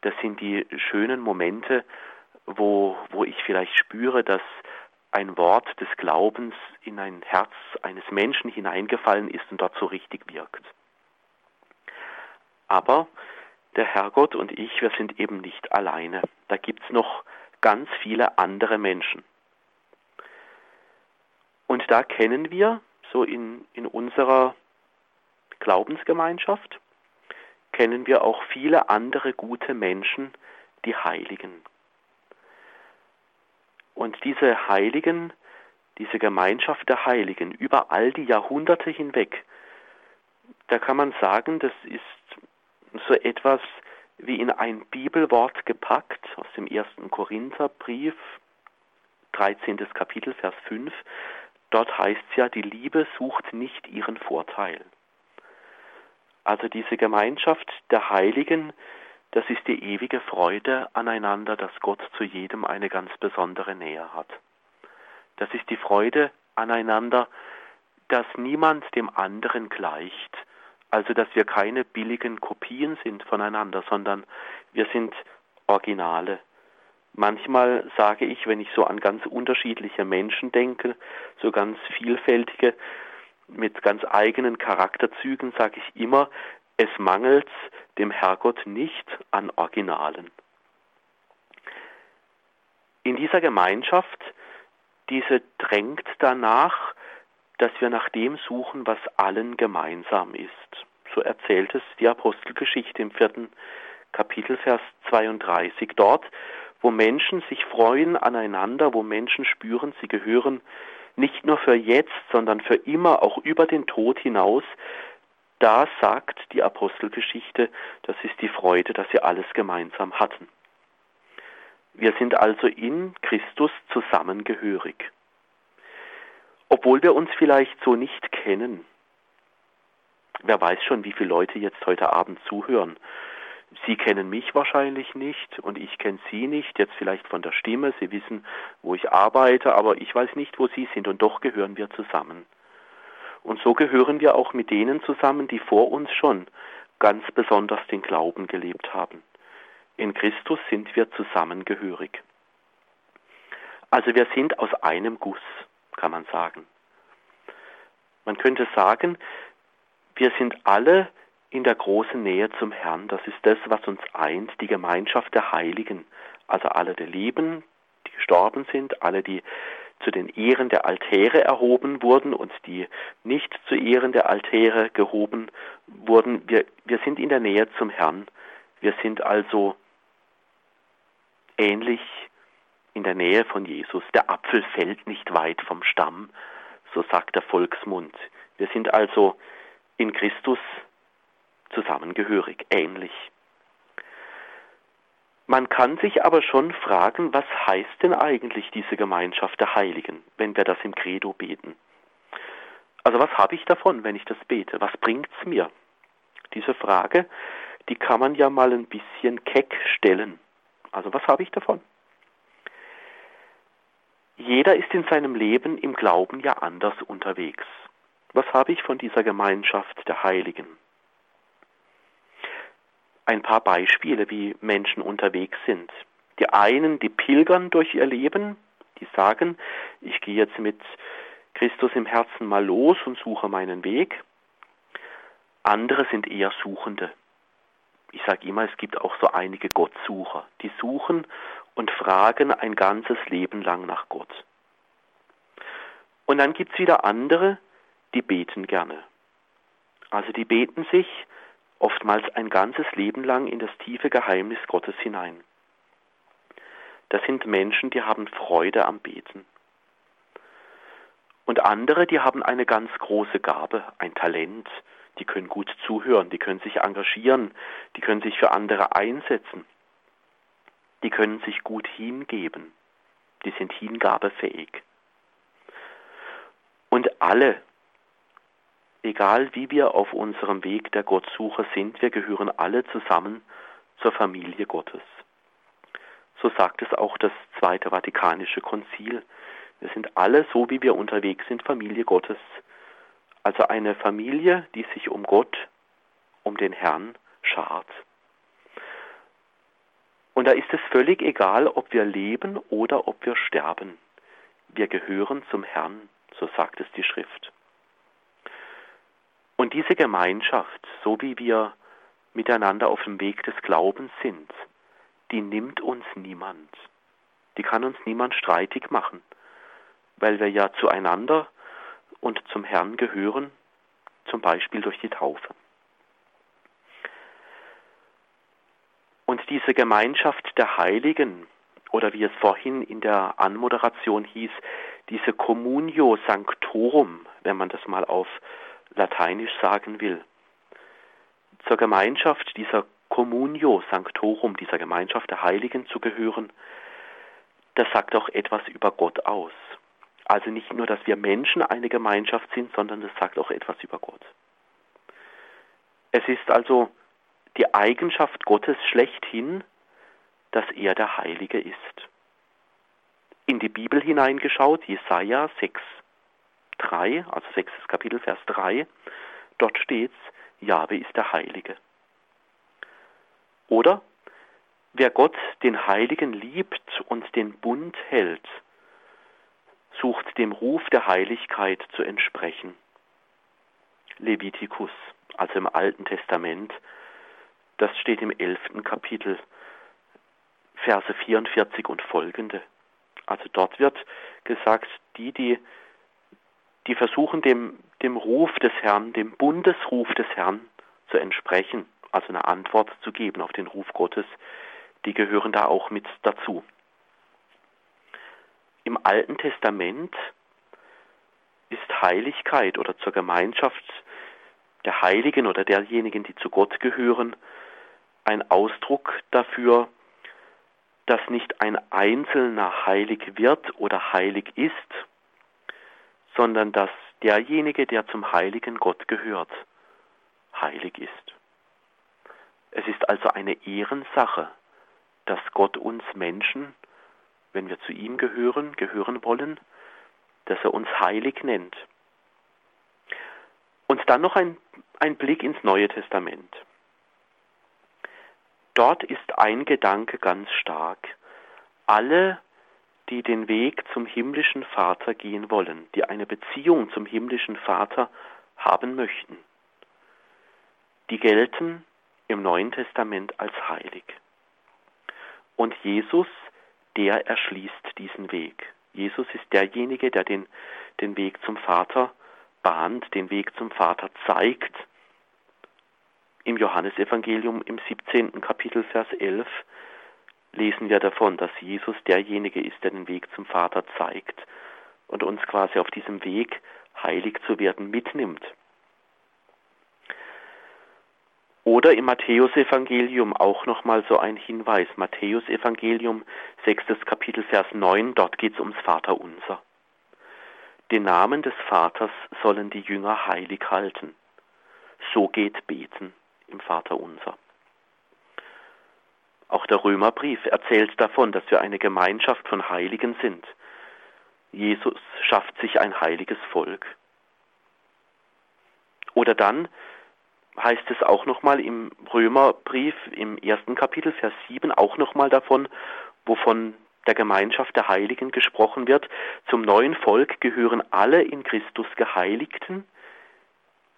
Das sind die schönen Momente, wo, wo ich vielleicht spüre, dass ein Wort des Glaubens in ein Herz eines Menschen hineingefallen ist und dort so richtig wirkt. Aber der Herrgott und ich, wir sind eben nicht alleine. Da gibt es noch ganz viele andere Menschen. Und da kennen wir so in, in unserer Glaubensgemeinschaft, kennen wir auch viele andere gute Menschen, die Heiligen. Und diese Heiligen, diese Gemeinschaft der Heiligen über all die Jahrhunderte hinweg, da kann man sagen, das ist so etwas wie in ein Bibelwort gepackt aus dem ersten Korintherbrief, 13. Kapitel, Vers 5. Dort heißt es ja, die Liebe sucht nicht ihren Vorteil. Also diese Gemeinschaft der Heiligen, das ist die ewige Freude aneinander, dass Gott zu jedem eine ganz besondere Nähe hat. Das ist die Freude aneinander, dass niemand dem anderen gleicht, also dass wir keine billigen Kopien sind voneinander, sondern wir sind Originale. Manchmal sage ich, wenn ich so an ganz unterschiedliche Menschen denke, so ganz vielfältige, mit ganz eigenen Charakterzügen sage ich immer, es mangelt dem Herrgott nicht an Originalen. In dieser Gemeinschaft, diese drängt danach, dass wir nach dem suchen, was allen gemeinsam ist. So erzählt es die Apostelgeschichte im vierten Kapitel, Vers 32. Dort, wo Menschen sich freuen aneinander, wo Menschen spüren, sie gehören nicht nur für jetzt, sondern für immer, auch über den Tod hinaus, da sagt die Apostelgeschichte, das ist die Freude, dass sie alles gemeinsam hatten. Wir sind also in Christus zusammengehörig. Obwohl wir uns vielleicht so nicht kennen. Wer weiß schon, wie viele Leute jetzt heute Abend zuhören. Sie kennen mich wahrscheinlich nicht und ich kenne Sie nicht, jetzt vielleicht von der Stimme. Sie wissen, wo ich arbeite, aber ich weiß nicht, wo Sie sind und doch gehören wir zusammen. Und so gehören wir auch mit denen zusammen, die vor uns schon ganz besonders den Glauben gelebt haben. In Christus sind wir zusammengehörig. Also wir sind aus einem Guss, kann man sagen. Man könnte sagen, wir sind alle in der großen Nähe zum Herrn. Das ist das, was uns eint, die Gemeinschaft der Heiligen. Also alle, die leben, die gestorben sind, alle, die zu den Ehren der Altäre erhoben wurden und die nicht zu Ehren der Altäre gehoben wurden. Wir, wir sind in der Nähe zum Herrn. Wir sind also ähnlich in der Nähe von Jesus. Der Apfel fällt nicht weit vom Stamm, so sagt der Volksmund. Wir sind also in Christus zusammengehörig, ähnlich. Man kann sich aber schon fragen, was heißt denn eigentlich diese Gemeinschaft der Heiligen, wenn wir das im Credo beten? Also was habe ich davon, wenn ich das bete? Was bringt's mir? Diese Frage, die kann man ja mal ein bisschen keck stellen. Also was habe ich davon? Jeder ist in seinem Leben im Glauben ja anders unterwegs. Was habe ich von dieser Gemeinschaft der Heiligen? Ein paar Beispiele, wie Menschen unterwegs sind. Die einen, die pilgern durch ihr Leben, die sagen, ich gehe jetzt mit Christus im Herzen mal los und suche meinen Weg. Andere sind eher Suchende. Ich sage immer, es gibt auch so einige Gottsucher, die suchen und fragen ein ganzes Leben lang nach Gott. Und dann gibt es wieder andere, die beten gerne. Also die beten sich oftmals ein ganzes Leben lang in das tiefe Geheimnis Gottes hinein. Das sind Menschen, die haben Freude am Beten. Und andere, die haben eine ganz große Gabe, ein Talent, die können gut zuhören, die können sich engagieren, die können sich für andere einsetzen, die können sich gut hingeben, die sind hingabefähig. Und alle, egal wie wir auf unserem Weg der Gottsuche sind, wir gehören alle zusammen zur Familie Gottes. So sagt es auch das Zweite Vatikanische Konzil. Wir sind alle, so wie wir unterwegs sind, Familie Gottes. Also eine Familie, die sich um Gott, um den Herrn schart. Und da ist es völlig egal, ob wir leben oder ob wir sterben. Wir gehören zum Herrn, so sagt es die Schrift. Und diese Gemeinschaft, so wie wir miteinander auf dem Weg des Glaubens sind, die nimmt uns niemand. Die kann uns niemand streitig machen, weil wir ja zueinander und zum Herrn gehören, zum Beispiel durch die Taufe. Und diese Gemeinschaft der Heiligen, oder wie es vorhin in der Anmoderation hieß, diese Communio Sanctorum, wenn man das mal auf Lateinisch sagen will, zur Gemeinschaft dieser Communio Sanctorum, dieser Gemeinschaft der Heiligen zu gehören, das sagt auch etwas über Gott aus. Also nicht nur, dass wir Menschen eine Gemeinschaft sind, sondern es sagt auch etwas über Gott. Es ist also die Eigenschaft Gottes schlechthin, dass er der Heilige ist. In die Bibel hineingeschaut, Jesaja 6, 3, also 6. Kapitel, Vers 3, dort steht's, Jahwe ist der Heilige. Oder wer Gott, den Heiligen, liebt und den Bund hält, sucht dem Ruf der Heiligkeit zu entsprechen. Levitikus, also im Alten Testament, das steht im elften Kapitel, Verse 44 und folgende. Also dort wird gesagt, die, die, die versuchen dem, dem Ruf des Herrn, dem Bundesruf des Herrn zu entsprechen, also eine Antwort zu geben auf den Ruf Gottes, die gehören da auch mit dazu. Im Alten Testament ist Heiligkeit oder zur Gemeinschaft der Heiligen oder derjenigen, die zu Gott gehören, ein Ausdruck dafür, dass nicht ein Einzelner heilig wird oder heilig ist, sondern dass derjenige, der zum heiligen Gott gehört, heilig ist. Es ist also eine Ehrensache, dass Gott uns Menschen wenn wir zu ihm gehören, gehören wollen, dass er uns heilig nennt. Und dann noch ein, ein Blick ins Neue Testament. Dort ist ein Gedanke ganz stark. Alle, die den Weg zum himmlischen Vater gehen wollen, die eine Beziehung zum himmlischen Vater haben möchten, die gelten im Neuen Testament als heilig. Und Jesus der erschließt diesen Weg. Jesus ist derjenige, der den, den Weg zum Vater bahnt, den Weg zum Vater zeigt. Im Johannesevangelium im 17. Kapitel Vers 11 lesen wir davon, dass Jesus derjenige ist, der den Weg zum Vater zeigt und uns quasi auf diesem Weg heilig zu werden mitnimmt. Oder im Matthäusevangelium auch nochmal so ein Hinweis. Matthäusevangelium, sechstes Kapitel, Vers 9, dort geht es ums Vaterunser. Den Namen des Vaters sollen die Jünger heilig halten. So geht beten im Vater unser. Auch der Römerbrief erzählt davon, dass wir eine Gemeinschaft von Heiligen sind. Jesus schafft sich ein heiliges Volk. Oder dann heißt es auch nochmal im Römerbrief im ersten Kapitel, Vers 7, auch nochmal davon, wovon der Gemeinschaft der Heiligen gesprochen wird. Zum neuen Volk gehören alle in Christus Geheiligten,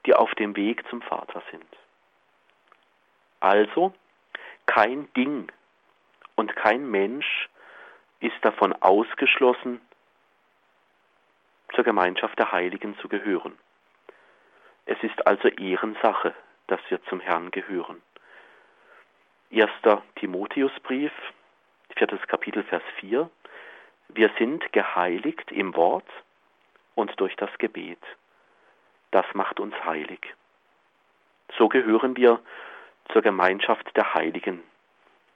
die auf dem Weg zum Vater sind. Also, kein Ding und kein Mensch ist davon ausgeschlossen, zur Gemeinschaft der Heiligen zu gehören. Es ist also Ehrensache, dass wir zum Herrn gehören. Erster Timotheusbrief, viertes Kapitel, Vers 4. Wir sind geheiligt im Wort und durch das Gebet. Das macht uns heilig. So gehören wir zur Gemeinschaft der Heiligen.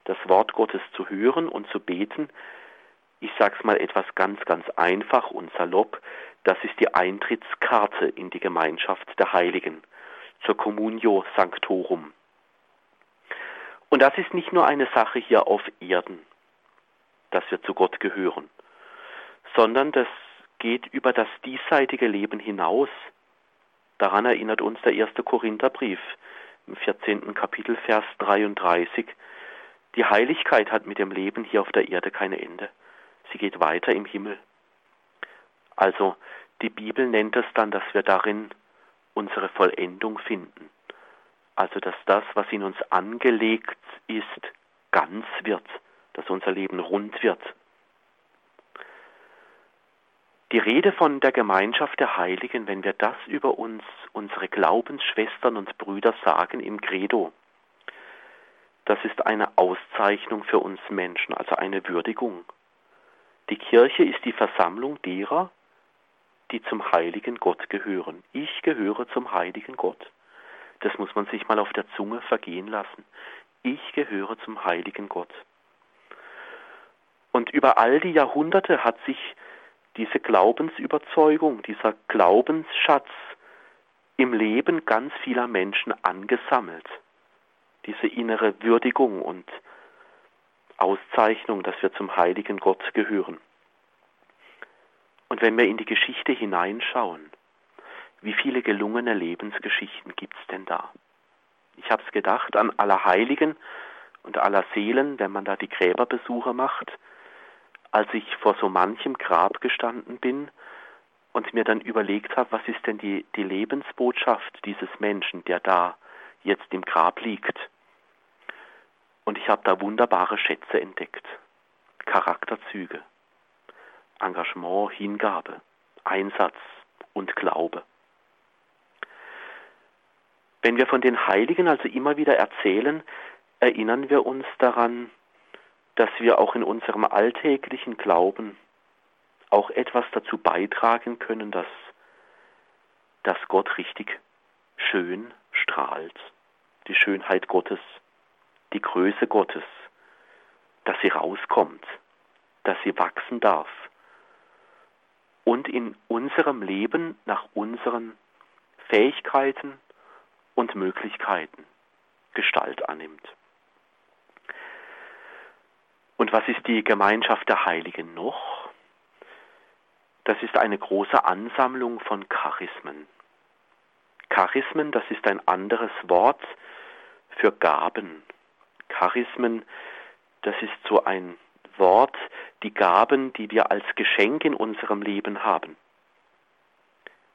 Das Wort Gottes zu hören und zu beten, ich sag's mal etwas ganz, ganz einfach und salopp, das ist die Eintrittskarte in die Gemeinschaft der Heiligen, zur Communio Sanctorum. Und das ist nicht nur eine Sache hier auf Erden, dass wir zu Gott gehören, sondern das geht über das diesseitige Leben hinaus. Daran erinnert uns der erste Korintherbrief im 14. Kapitel, Vers 33. Die Heiligkeit hat mit dem Leben hier auf der Erde kein Ende. Sie geht weiter im Himmel. Also die Bibel nennt es dann, dass wir darin unsere Vollendung finden. Also dass das, was in uns angelegt ist, ganz wird, dass unser Leben rund wird. Die Rede von der Gemeinschaft der Heiligen, wenn wir das über uns, unsere Glaubensschwestern und Brüder sagen im Credo, das ist eine Auszeichnung für uns Menschen, also eine Würdigung. Die Kirche ist die Versammlung derer, die zum heiligen Gott gehören. Ich gehöre zum heiligen Gott. Das muss man sich mal auf der Zunge vergehen lassen. Ich gehöre zum heiligen Gott. Und über all die Jahrhunderte hat sich diese Glaubensüberzeugung, dieser Glaubensschatz im Leben ganz vieler Menschen angesammelt. Diese innere Würdigung und Auszeichnung, dass wir zum heiligen Gott gehören. Und wenn wir in die Geschichte hineinschauen, wie viele gelungene Lebensgeschichten gibt es denn da? Ich habe es gedacht an aller Heiligen und aller Seelen, wenn man da die Gräberbesuche macht, als ich vor so manchem Grab gestanden bin und mir dann überlegt habe, was ist denn die, die Lebensbotschaft dieses Menschen, der da jetzt im Grab liegt. Und ich habe da wunderbare Schätze entdeckt, Charakterzüge. Engagement, Hingabe, Einsatz und Glaube. Wenn wir von den Heiligen also immer wieder erzählen, erinnern wir uns daran, dass wir auch in unserem alltäglichen Glauben auch etwas dazu beitragen können, dass, dass Gott richtig schön strahlt, die Schönheit Gottes, die Größe Gottes, dass sie rauskommt, dass sie wachsen darf, und in unserem Leben nach unseren Fähigkeiten und Möglichkeiten Gestalt annimmt. Und was ist die Gemeinschaft der Heiligen noch? Das ist eine große Ansammlung von Charismen. Charismen, das ist ein anderes Wort für Gaben. Charismen, das ist so ein Wort die Gaben, die wir als Geschenk in unserem Leben haben.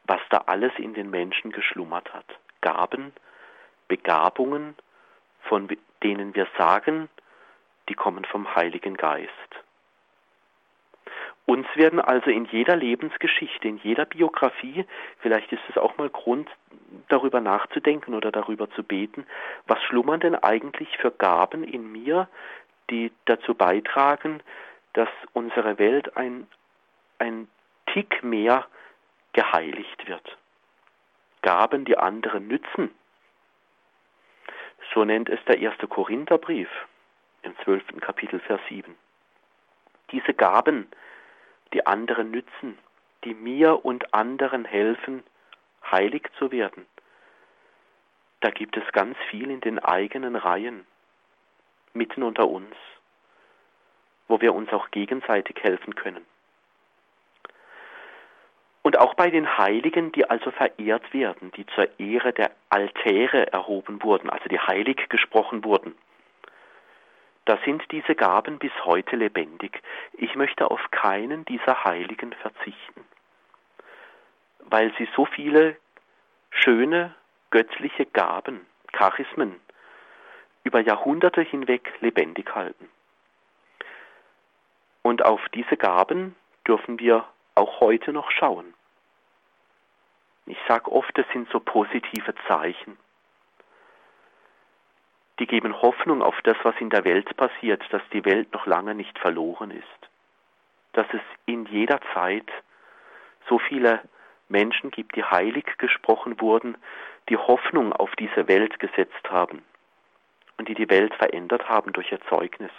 Was da alles in den Menschen geschlummert hat. Gaben, Begabungen, von denen wir sagen, die kommen vom Heiligen Geist. Uns werden also in jeder Lebensgeschichte, in jeder Biografie, vielleicht ist es auch mal Grund, darüber nachzudenken oder darüber zu beten, was schlummern denn eigentlich für Gaben in mir, die dazu beitragen, dass unsere Welt ein, ein Tick mehr geheiligt wird. Gaben, die anderen nützen. So nennt es der erste Korintherbrief im zwölften Kapitel, Vers 7. Diese Gaben, die anderen nützen, die mir und anderen helfen, heilig zu werden. da gibt es ganz viel in den eigenen Reihen, mitten unter uns, wo wir uns auch gegenseitig helfen können. Und auch bei den Heiligen, die also verehrt werden, die zur Ehre der Altäre erhoben wurden, also die heilig gesprochen wurden, da sind diese Gaben bis heute lebendig. Ich möchte auf keinen dieser Heiligen verzichten, weil sie so viele schöne göttliche Gaben, Charismen über Jahrhunderte hinweg lebendig halten. Und auf diese Gaben dürfen wir auch heute noch schauen. Ich sage oft, es sind so positive Zeichen. Die geben Hoffnung auf das, was in der Welt passiert, dass die Welt noch lange nicht verloren ist. Dass es in jeder Zeit so viele Menschen gibt, die heilig gesprochen wurden, die Hoffnung auf diese Welt gesetzt haben und die die Welt verändert haben durch ihr Zeugnis.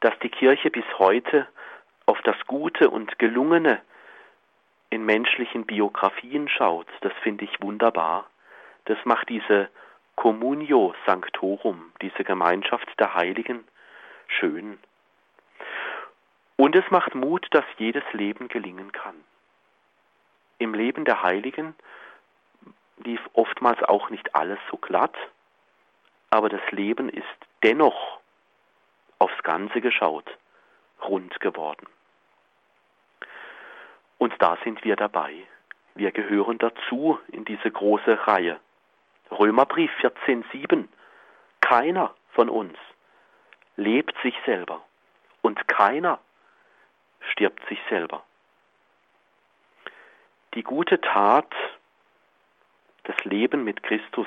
Dass die Kirche bis heute auf das Gute und Gelungene in menschlichen Biografien schaut, das finde ich wunderbar. Das macht diese Communio Sanctorum, diese Gemeinschaft der Heiligen, schön. Und es macht Mut, dass jedes Leben gelingen kann. Im Leben der Heiligen lief oftmals auch nicht alles so glatt, aber das Leben ist dennoch aufs Ganze geschaut rund geworden. Und da sind wir dabei. Wir gehören dazu in diese große Reihe. Römerbrief 14.7. Keiner von uns lebt sich selber und keiner stirbt sich selber. Die gute Tat, das Leben mit Christus,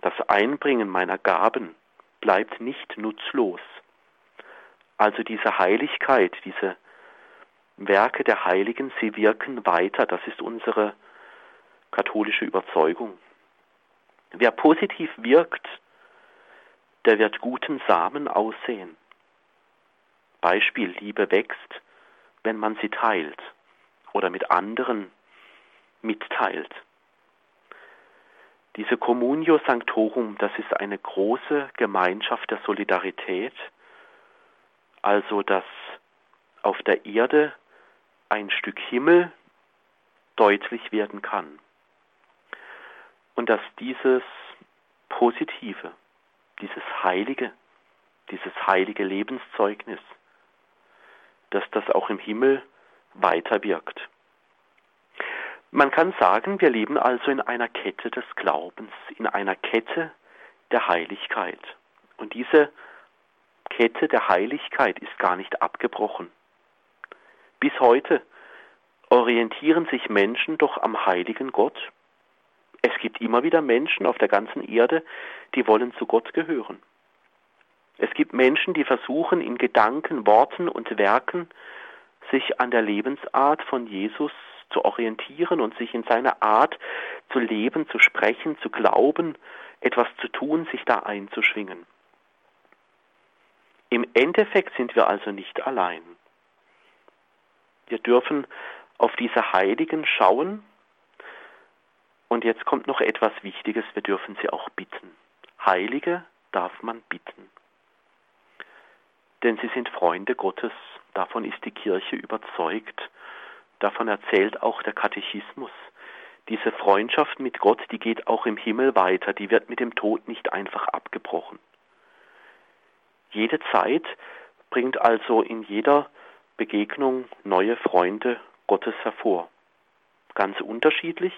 das Einbringen meiner Gaben bleibt nicht nutzlos. Also diese Heiligkeit, diese Werke der Heiligen, sie wirken weiter. Das ist unsere katholische Überzeugung. Wer positiv wirkt, der wird guten Samen aussehen. Beispiel, Liebe wächst, wenn man sie teilt oder mit anderen mitteilt. Diese Communio Sanctorum, das ist eine große Gemeinschaft der Solidarität, also dass auf der Erde ein Stück Himmel deutlich werden kann. Und dass dieses Positive, dieses Heilige, dieses heilige Lebenszeugnis, dass das auch im Himmel weiter wirkt. Man kann sagen, wir leben also in einer Kette des Glaubens, in einer Kette der Heiligkeit. Und diese Kette der Heiligkeit ist gar nicht abgebrochen. Bis heute orientieren sich Menschen doch am heiligen Gott. Es gibt immer wieder Menschen auf der ganzen Erde, die wollen zu Gott gehören. Es gibt Menschen, die versuchen in Gedanken, Worten und Werken sich an der Lebensart von Jesus zu orientieren und sich in seiner Art zu leben, zu sprechen, zu glauben, etwas zu tun, sich da einzuschwingen. Im Endeffekt sind wir also nicht allein. Wir dürfen auf diese Heiligen schauen. Und jetzt kommt noch etwas Wichtiges, wir dürfen sie auch bitten. Heilige darf man bitten. Denn sie sind Freunde Gottes, davon ist die Kirche überzeugt, davon erzählt auch der Katechismus. Diese Freundschaft mit Gott, die geht auch im Himmel weiter, die wird mit dem Tod nicht einfach abgebrochen. Jede Zeit bringt also in jeder Begegnung neue Freunde Gottes hervor. Ganz unterschiedlich,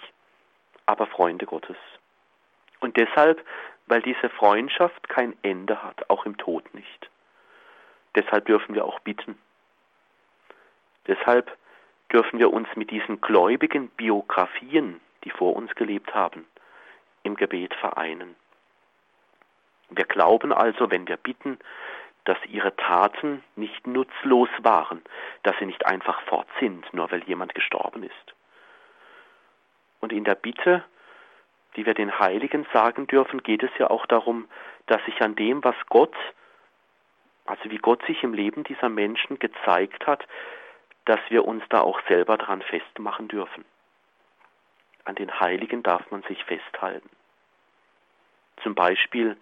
aber Freunde Gottes. Und deshalb, weil diese Freundschaft kein Ende hat, auch im Tod nicht. Deshalb dürfen wir auch bitten. Deshalb dürfen wir uns mit diesen gläubigen Biografien, die vor uns gelebt haben, im Gebet vereinen. Wir glauben also, wenn wir bitten, dass ihre Taten nicht nutzlos waren, dass sie nicht einfach fort sind, nur weil jemand gestorben ist. Und in der Bitte, die wir den Heiligen sagen dürfen, geht es ja auch darum, dass sich an dem, was Gott, also wie Gott sich im Leben dieser Menschen gezeigt hat, dass wir uns da auch selber dran festmachen dürfen. an den Heiligen darf man sich festhalten. Zum Beispiel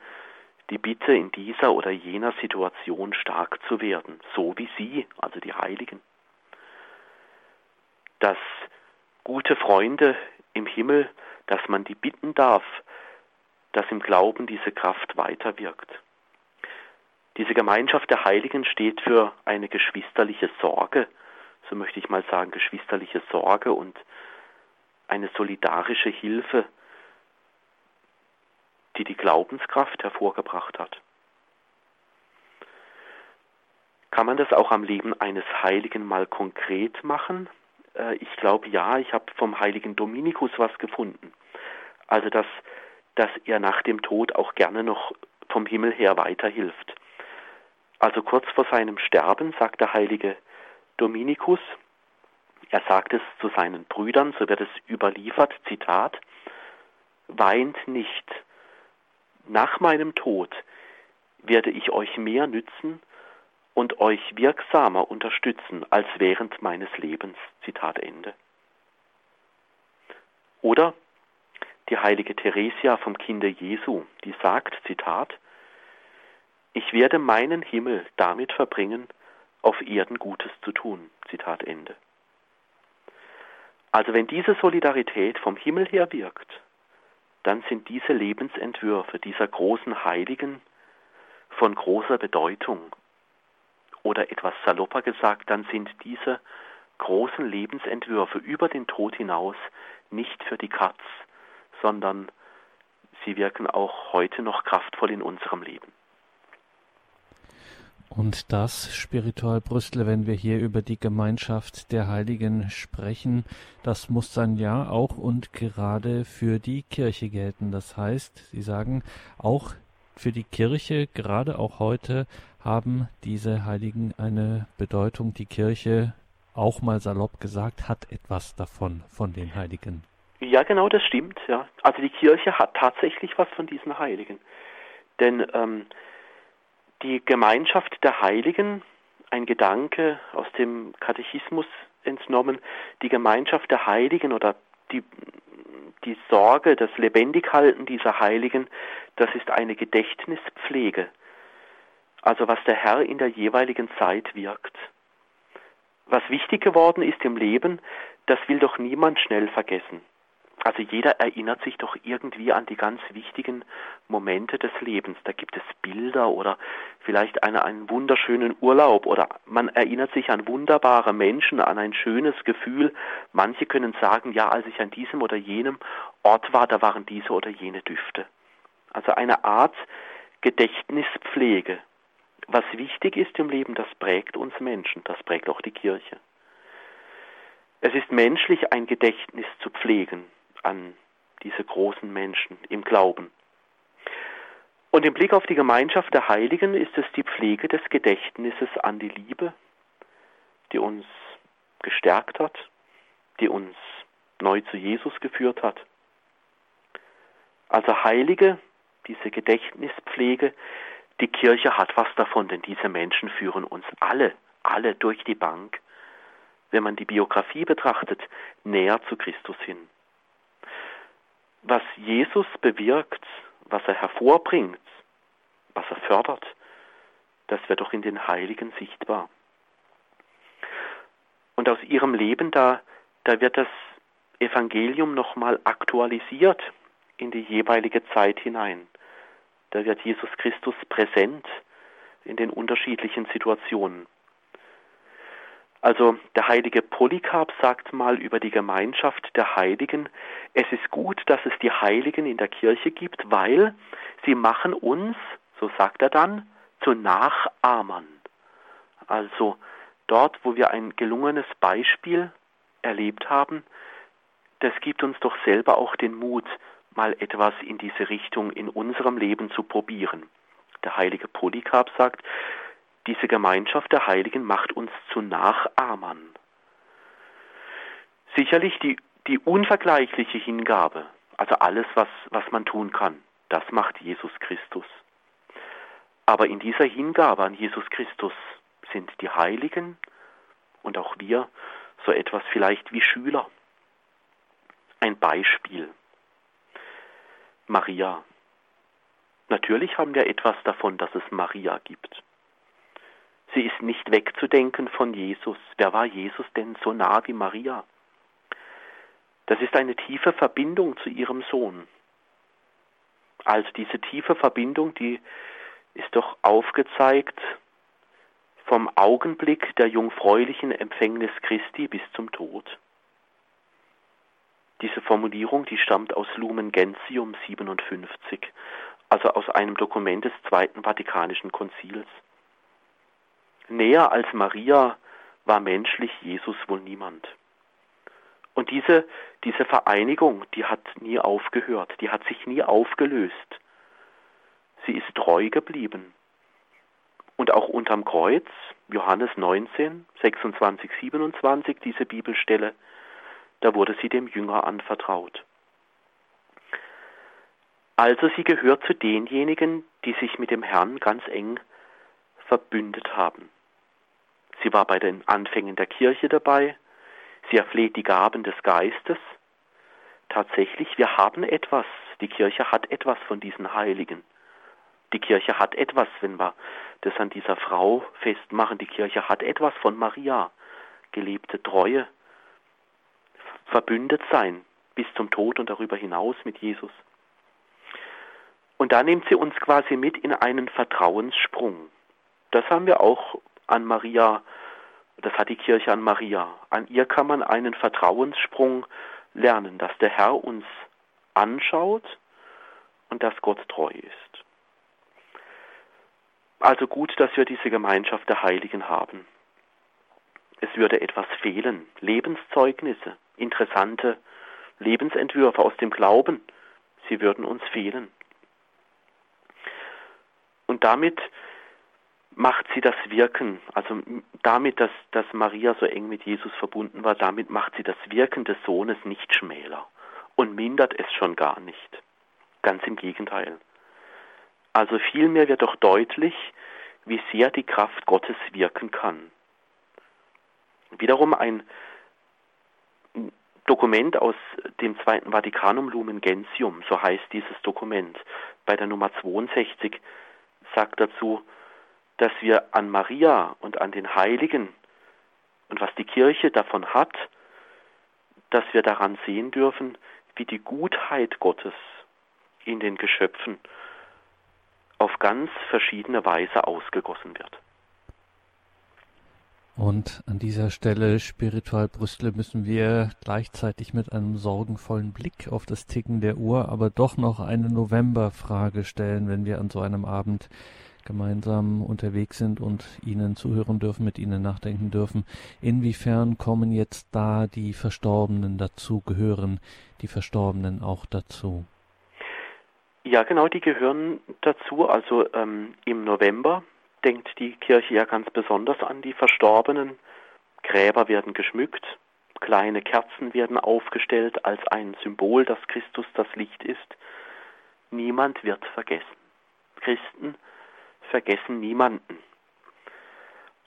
die Bitte, in dieser oder jener Situation stark zu werden, so wie sie, also die Heiligen. Dass gute Freunde im Himmel, dass man die bitten darf, dass im Glauben diese Kraft weiterwirkt. Diese Gemeinschaft der Heiligen steht für eine geschwisterliche Sorge, so möchte ich mal sagen, geschwisterliche Sorge und eine solidarische Hilfe die die Glaubenskraft hervorgebracht hat. Kann man das auch am Leben eines Heiligen mal konkret machen? Äh, ich glaube ja, ich habe vom heiligen Dominikus was gefunden. Also dass, dass er nach dem Tod auch gerne noch vom Himmel her weiterhilft. Also kurz vor seinem Sterben sagt der heilige Dominikus, er sagt es zu seinen Brüdern, so wird es überliefert, Zitat, weint nicht, nach meinem Tod werde ich euch mehr nützen und euch wirksamer unterstützen als während meines Lebens. Zitat Ende. Oder die heilige Theresia vom Kinde Jesu, die sagt, Zitat, ich werde meinen Himmel damit verbringen, auf Erden Gutes zu tun. Zitat Ende. Also wenn diese Solidarität vom Himmel her wirkt, dann sind diese Lebensentwürfe dieser großen Heiligen von großer Bedeutung. Oder etwas salopper gesagt, dann sind diese großen Lebensentwürfe über den Tod hinaus nicht für die Katz, sondern sie wirken auch heute noch kraftvoll in unserem Leben. Und das, Spiritual Brüstle, wenn wir hier über die Gemeinschaft der Heiligen sprechen, das muss dann ja auch und gerade für die Kirche gelten. Das heißt, Sie sagen, auch für die Kirche, gerade auch heute, haben diese Heiligen eine Bedeutung. Die Kirche, auch mal salopp gesagt, hat etwas davon, von den Heiligen. Ja, genau, das stimmt. Ja. Also die Kirche hat tatsächlich was von diesen Heiligen. Denn ähm, die Gemeinschaft der Heiligen, ein Gedanke aus dem Katechismus entnommen, die Gemeinschaft der Heiligen oder die, die Sorge, das Lebendighalten dieser Heiligen, das ist eine Gedächtnispflege. Also was der Herr in der jeweiligen Zeit wirkt. Was wichtig geworden ist im Leben, das will doch niemand schnell vergessen. Also jeder erinnert sich doch irgendwie an die ganz wichtigen Momente des Lebens. Da gibt es Bilder oder vielleicht eine, einen wunderschönen Urlaub oder man erinnert sich an wunderbare Menschen, an ein schönes Gefühl. Manche können sagen, ja, als ich an diesem oder jenem Ort war, da waren diese oder jene Düfte. Also eine Art Gedächtnispflege. Was wichtig ist im Leben, das prägt uns Menschen, das prägt auch die Kirche. Es ist menschlich, ein Gedächtnis zu pflegen an diese großen Menschen im Glauben. Und im Blick auf die Gemeinschaft der Heiligen ist es die Pflege des Gedächtnisses an die Liebe, die uns gestärkt hat, die uns neu zu Jesus geführt hat. Also Heilige, diese Gedächtnispflege, die Kirche hat was davon, denn diese Menschen führen uns alle, alle durch die Bank, wenn man die Biografie betrachtet, näher zu Christus hin was Jesus bewirkt, was er hervorbringt, was er fördert, das wird doch in den Heiligen sichtbar. Und aus ihrem Leben, da, da wird das Evangelium nochmal aktualisiert in die jeweilige Zeit hinein. Da wird Jesus Christus präsent in den unterschiedlichen Situationen. Also der heilige Polycarp sagt mal über die Gemeinschaft der Heiligen, es ist gut, dass es die Heiligen in der Kirche gibt, weil sie machen uns, so sagt er dann, zu Nachahmern. Also dort, wo wir ein gelungenes Beispiel erlebt haben, das gibt uns doch selber auch den Mut, mal etwas in diese Richtung in unserem Leben zu probieren. Der heilige Polycarp sagt, diese Gemeinschaft der Heiligen macht uns zu Nachahmern. Sicherlich die, die unvergleichliche Hingabe, also alles, was, was man tun kann, das macht Jesus Christus. Aber in dieser Hingabe an Jesus Christus sind die Heiligen und auch wir so etwas vielleicht wie Schüler. ein Beispiel. Maria. Natürlich haben wir etwas davon, dass es Maria gibt. Sie ist nicht wegzudenken von Jesus. Wer war Jesus denn so nah wie Maria? Das ist eine tiefe Verbindung zu ihrem Sohn. Also diese tiefe Verbindung, die ist doch aufgezeigt vom Augenblick der jungfräulichen Empfängnis Christi bis zum Tod. Diese Formulierung, die stammt aus Lumen Gentium 57, also aus einem Dokument des Zweiten Vatikanischen Konzils. Näher als Maria war menschlich Jesus wohl niemand. Und diese, diese Vereinigung, die hat nie aufgehört, die hat sich nie aufgelöst. Sie ist treu geblieben. Und auch unterm Kreuz, Johannes 19, 26, 27, diese Bibelstelle, da wurde sie dem Jünger anvertraut. Also sie gehört zu denjenigen, die sich mit dem Herrn ganz eng verbündet haben. Sie war bei den Anfängen der Kirche dabei, sie erfleht die Gaben des Geistes. Tatsächlich, wir haben etwas, die Kirche hat etwas von diesen Heiligen. Die Kirche hat etwas, wenn wir das an dieser Frau festmachen, die Kirche hat etwas von Maria, gelebte Treue, verbündet sein bis zum Tod und darüber hinaus mit Jesus. Und da nimmt sie uns quasi mit in einen Vertrauenssprung. Das haben wir auch an Maria, das hat die Kirche an Maria. An ihr kann man einen Vertrauenssprung lernen, dass der Herr uns anschaut und dass Gott treu ist. Also gut, dass wir diese Gemeinschaft der Heiligen haben. Es würde etwas fehlen, Lebenszeugnisse, interessante Lebensentwürfe aus dem Glauben, sie würden uns fehlen. Und damit macht sie das Wirken, also damit, dass, dass Maria so eng mit Jesus verbunden war, damit macht sie das Wirken des Sohnes nicht schmäler und mindert es schon gar nicht. Ganz im Gegenteil. Also vielmehr wird doch deutlich, wie sehr die Kraft Gottes wirken kann. Wiederum ein Dokument aus dem Zweiten Vatikanum Lumen Gentium, so heißt dieses Dokument, bei der Nummer 62, sagt dazu, dass wir an Maria und an den Heiligen und was die Kirche davon hat, dass wir daran sehen dürfen, wie die Gutheit Gottes in den Geschöpfen auf ganz verschiedene Weise ausgegossen wird. Und an dieser Stelle, Spiritual Brüstel, müssen wir gleichzeitig mit einem sorgenvollen Blick auf das Ticken der Uhr, aber doch noch eine Novemberfrage stellen, wenn wir an so einem Abend gemeinsam unterwegs sind und Ihnen zuhören dürfen, mit Ihnen nachdenken dürfen. Inwiefern kommen jetzt da die Verstorbenen dazu, gehören die Verstorbenen auch dazu? Ja, genau, die gehören dazu. Also ähm, im November denkt die Kirche ja ganz besonders an die Verstorbenen. Gräber werden geschmückt, kleine Kerzen werden aufgestellt als ein Symbol, dass Christus das Licht ist. Niemand wird vergessen. Christen vergessen niemanden.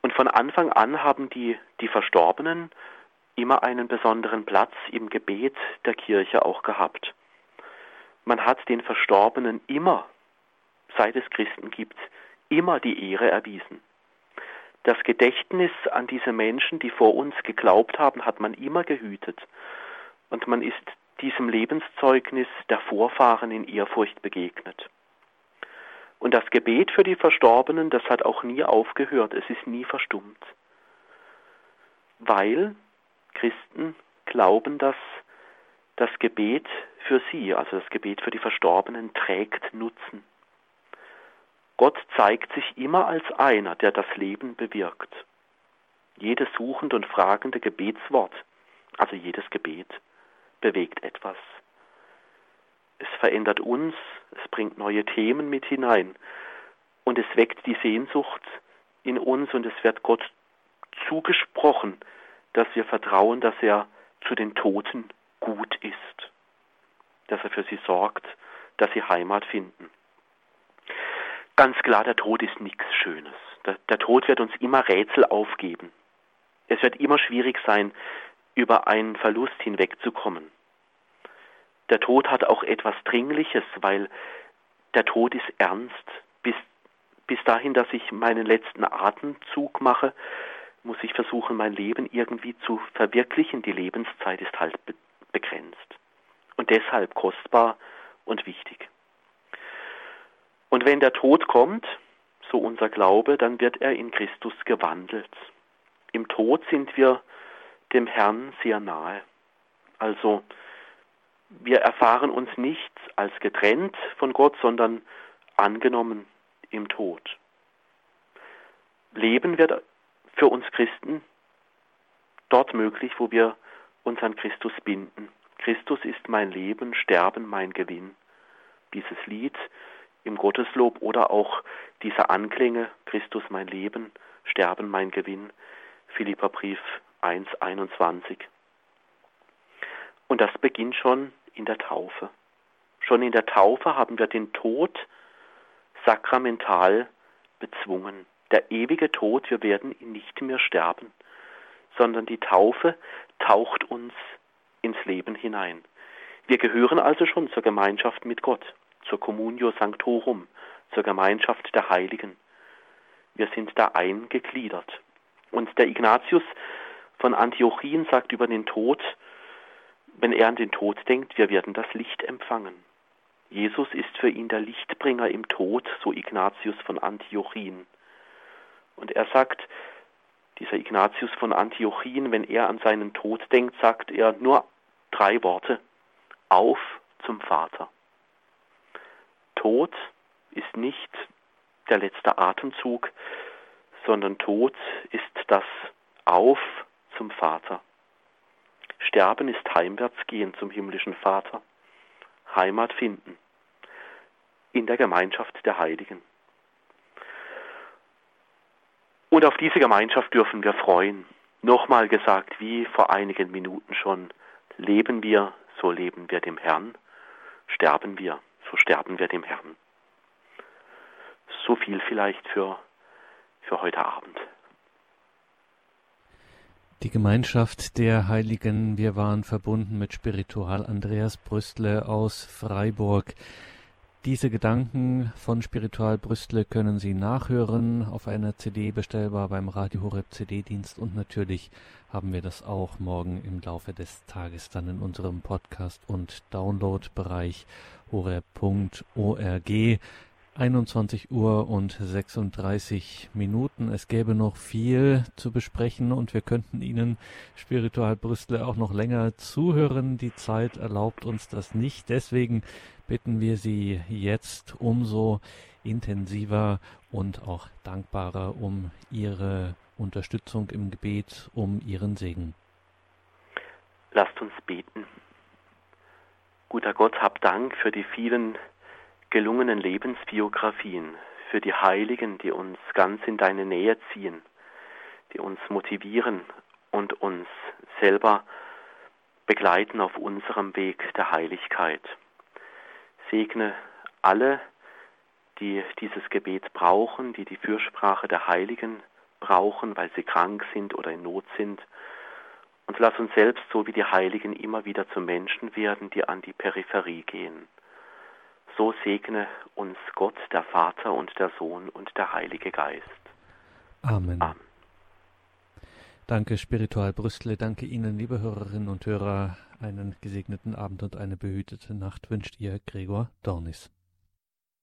Und von Anfang an haben die, die Verstorbenen immer einen besonderen Platz im Gebet der Kirche auch gehabt. Man hat den Verstorbenen immer, seit es Christen gibt, immer die Ehre erwiesen. Das Gedächtnis an diese Menschen, die vor uns geglaubt haben, hat man immer gehütet. Und man ist diesem Lebenszeugnis der Vorfahren in Ehrfurcht begegnet. Und das Gebet für die Verstorbenen, das hat auch nie aufgehört, es ist nie verstummt. Weil Christen glauben, dass das Gebet für sie, also das Gebet für die Verstorbenen, trägt Nutzen. Gott zeigt sich immer als einer, der das Leben bewirkt. Jedes suchende und fragende Gebetswort, also jedes Gebet, bewegt etwas. Es verändert uns, es bringt neue Themen mit hinein und es weckt die Sehnsucht in uns und es wird Gott zugesprochen, dass wir vertrauen, dass er zu den Toten gut ist, dass er für sie sorgt, dass sie Heimat finden. Ganz klar, der Tod ist nichts Schönes. Der, der Tod wird uns immer Rätsel aufgeben. Es wird immer schwierig sein, über einen Verlust hinwegzukommen. Der Tod hat auch etwas Dringliches, weil der Tod ist ernst. Bis, bis dahin, dass ich meinen letzten Atemzug mache, muss ich versuchen, mein Leben irgendwie zu verwirklichen. Die Lebenszeit ist halt be begrenzt. Und deshalb kostbar und wichtig. Und wenn der Tod kommt, so unser Glaube, dann wird er in Christus gewandelt. Im Tod sind wir dem Herrn sehr nahe. Also wir erfahren uns nicht als getrennt von Gott, sondern angenommen im Tod. Leben wird für uns Christen dort möglich, wo wir uns an Christus binden. Christus ist mein Leben, Sterben mein Gewinn. Dieses Lied im Gotteslob oder auch diese Anklänge, Christus mein Leben, Sterben mein Gewinn, Philipperbrief 1,21. Und das beginnt schon in der Taufe. Schon in der Taufe haben wir den Tod sakramental bezwungen. Der ewige Tod, wir werden ihn nicht mehr sterben, sondern die Taufe taucht uns ins Leben hinein. Wir gehören also schon zur Gemeinschaft mit Gott, zur Communio Sanctorum, zur Gemeinschaft der Heiligen. Wir sind da eingegliedert. Und der Ignatius von Antiochien sagt über den Tod, wenn er an den Tod denkt, wir werden das Licht empfangen. Jesus ist für ihn der Lichtbringer im Tod, so Ignatius von Antiochien. Und er sagt, dieser Ignatius von Antiochien, wenn er an seinen Tod denkt, sagt er nur drei Worte. Auf zum Vater. Tod ist nicht der letzte Atemzug, sondern Tod ist das Auf zum Vater. Sterben ist Heimwärtsgehen zum himmlischen Vater. Heimat finden in der Gemeinschaft der Heiligen. Und auf diese Gemeinschaft dürfen wir freuen. Nochmal gesagt, wie vor einigen Minuten schon, leben wir, so leben wir dem Herrn, sterben wir, so sterben wir dem Herrn. So viel vielleicht für, für heute Abend. Die Gemeinschaft der Heiligen, wir waren verbunden mit Spiritual Andreas Brüstle aus Freiburg. Diese Gedanken von Spiritual Brüstle können Sie nachhören auf einer CD bestellbar beim Radio Horeb CD-Dienst und natürlich haben wir das auch morgen im Laufe des Tages dann in unserem Podcast und Download-Bereich horeb.org. 21 Uhr und 36 Minuten. Es gäbe noch viel zu besprechen und wir könnten Ihnen Spiritual Brüstle auch noch länger zuhören. Die Zeit erlaubt uns das nicht. Deswegen bitten wir Sie jetzt umso intensiver und auch dankbarer um Ihre Unterstützung im Gebet, um Ihren Segen. Lasst uns beten. Guter Gott, hab Dank für die vielen gelungenen Lebensbiografien, für die Heiligen, die uns ganz in deine Nähe ziehen, die uns motivieren und uns selber begleiten auf unserem Weg der Heiligkeit. Segne alle, die dieses Gebet brauchen, die die Fürsprache der Heiligen brauchen, weil sie krank sind oder in Not sind. Und lass uns selbst, so wie die Heiligen, immer wieder zu Menschen werden, die an die Peripherie gehen. So segne uns Gott, der Vater und der Sohn und der Heilige Geist. Amen. Amen. Danke, Spiritual Brüstle. Danke Ihnen, liebe Hörerinnen und Hörer. Einen gesegneten Abend und eine behütete Nacht wünscht Ihr Gregor Dornis.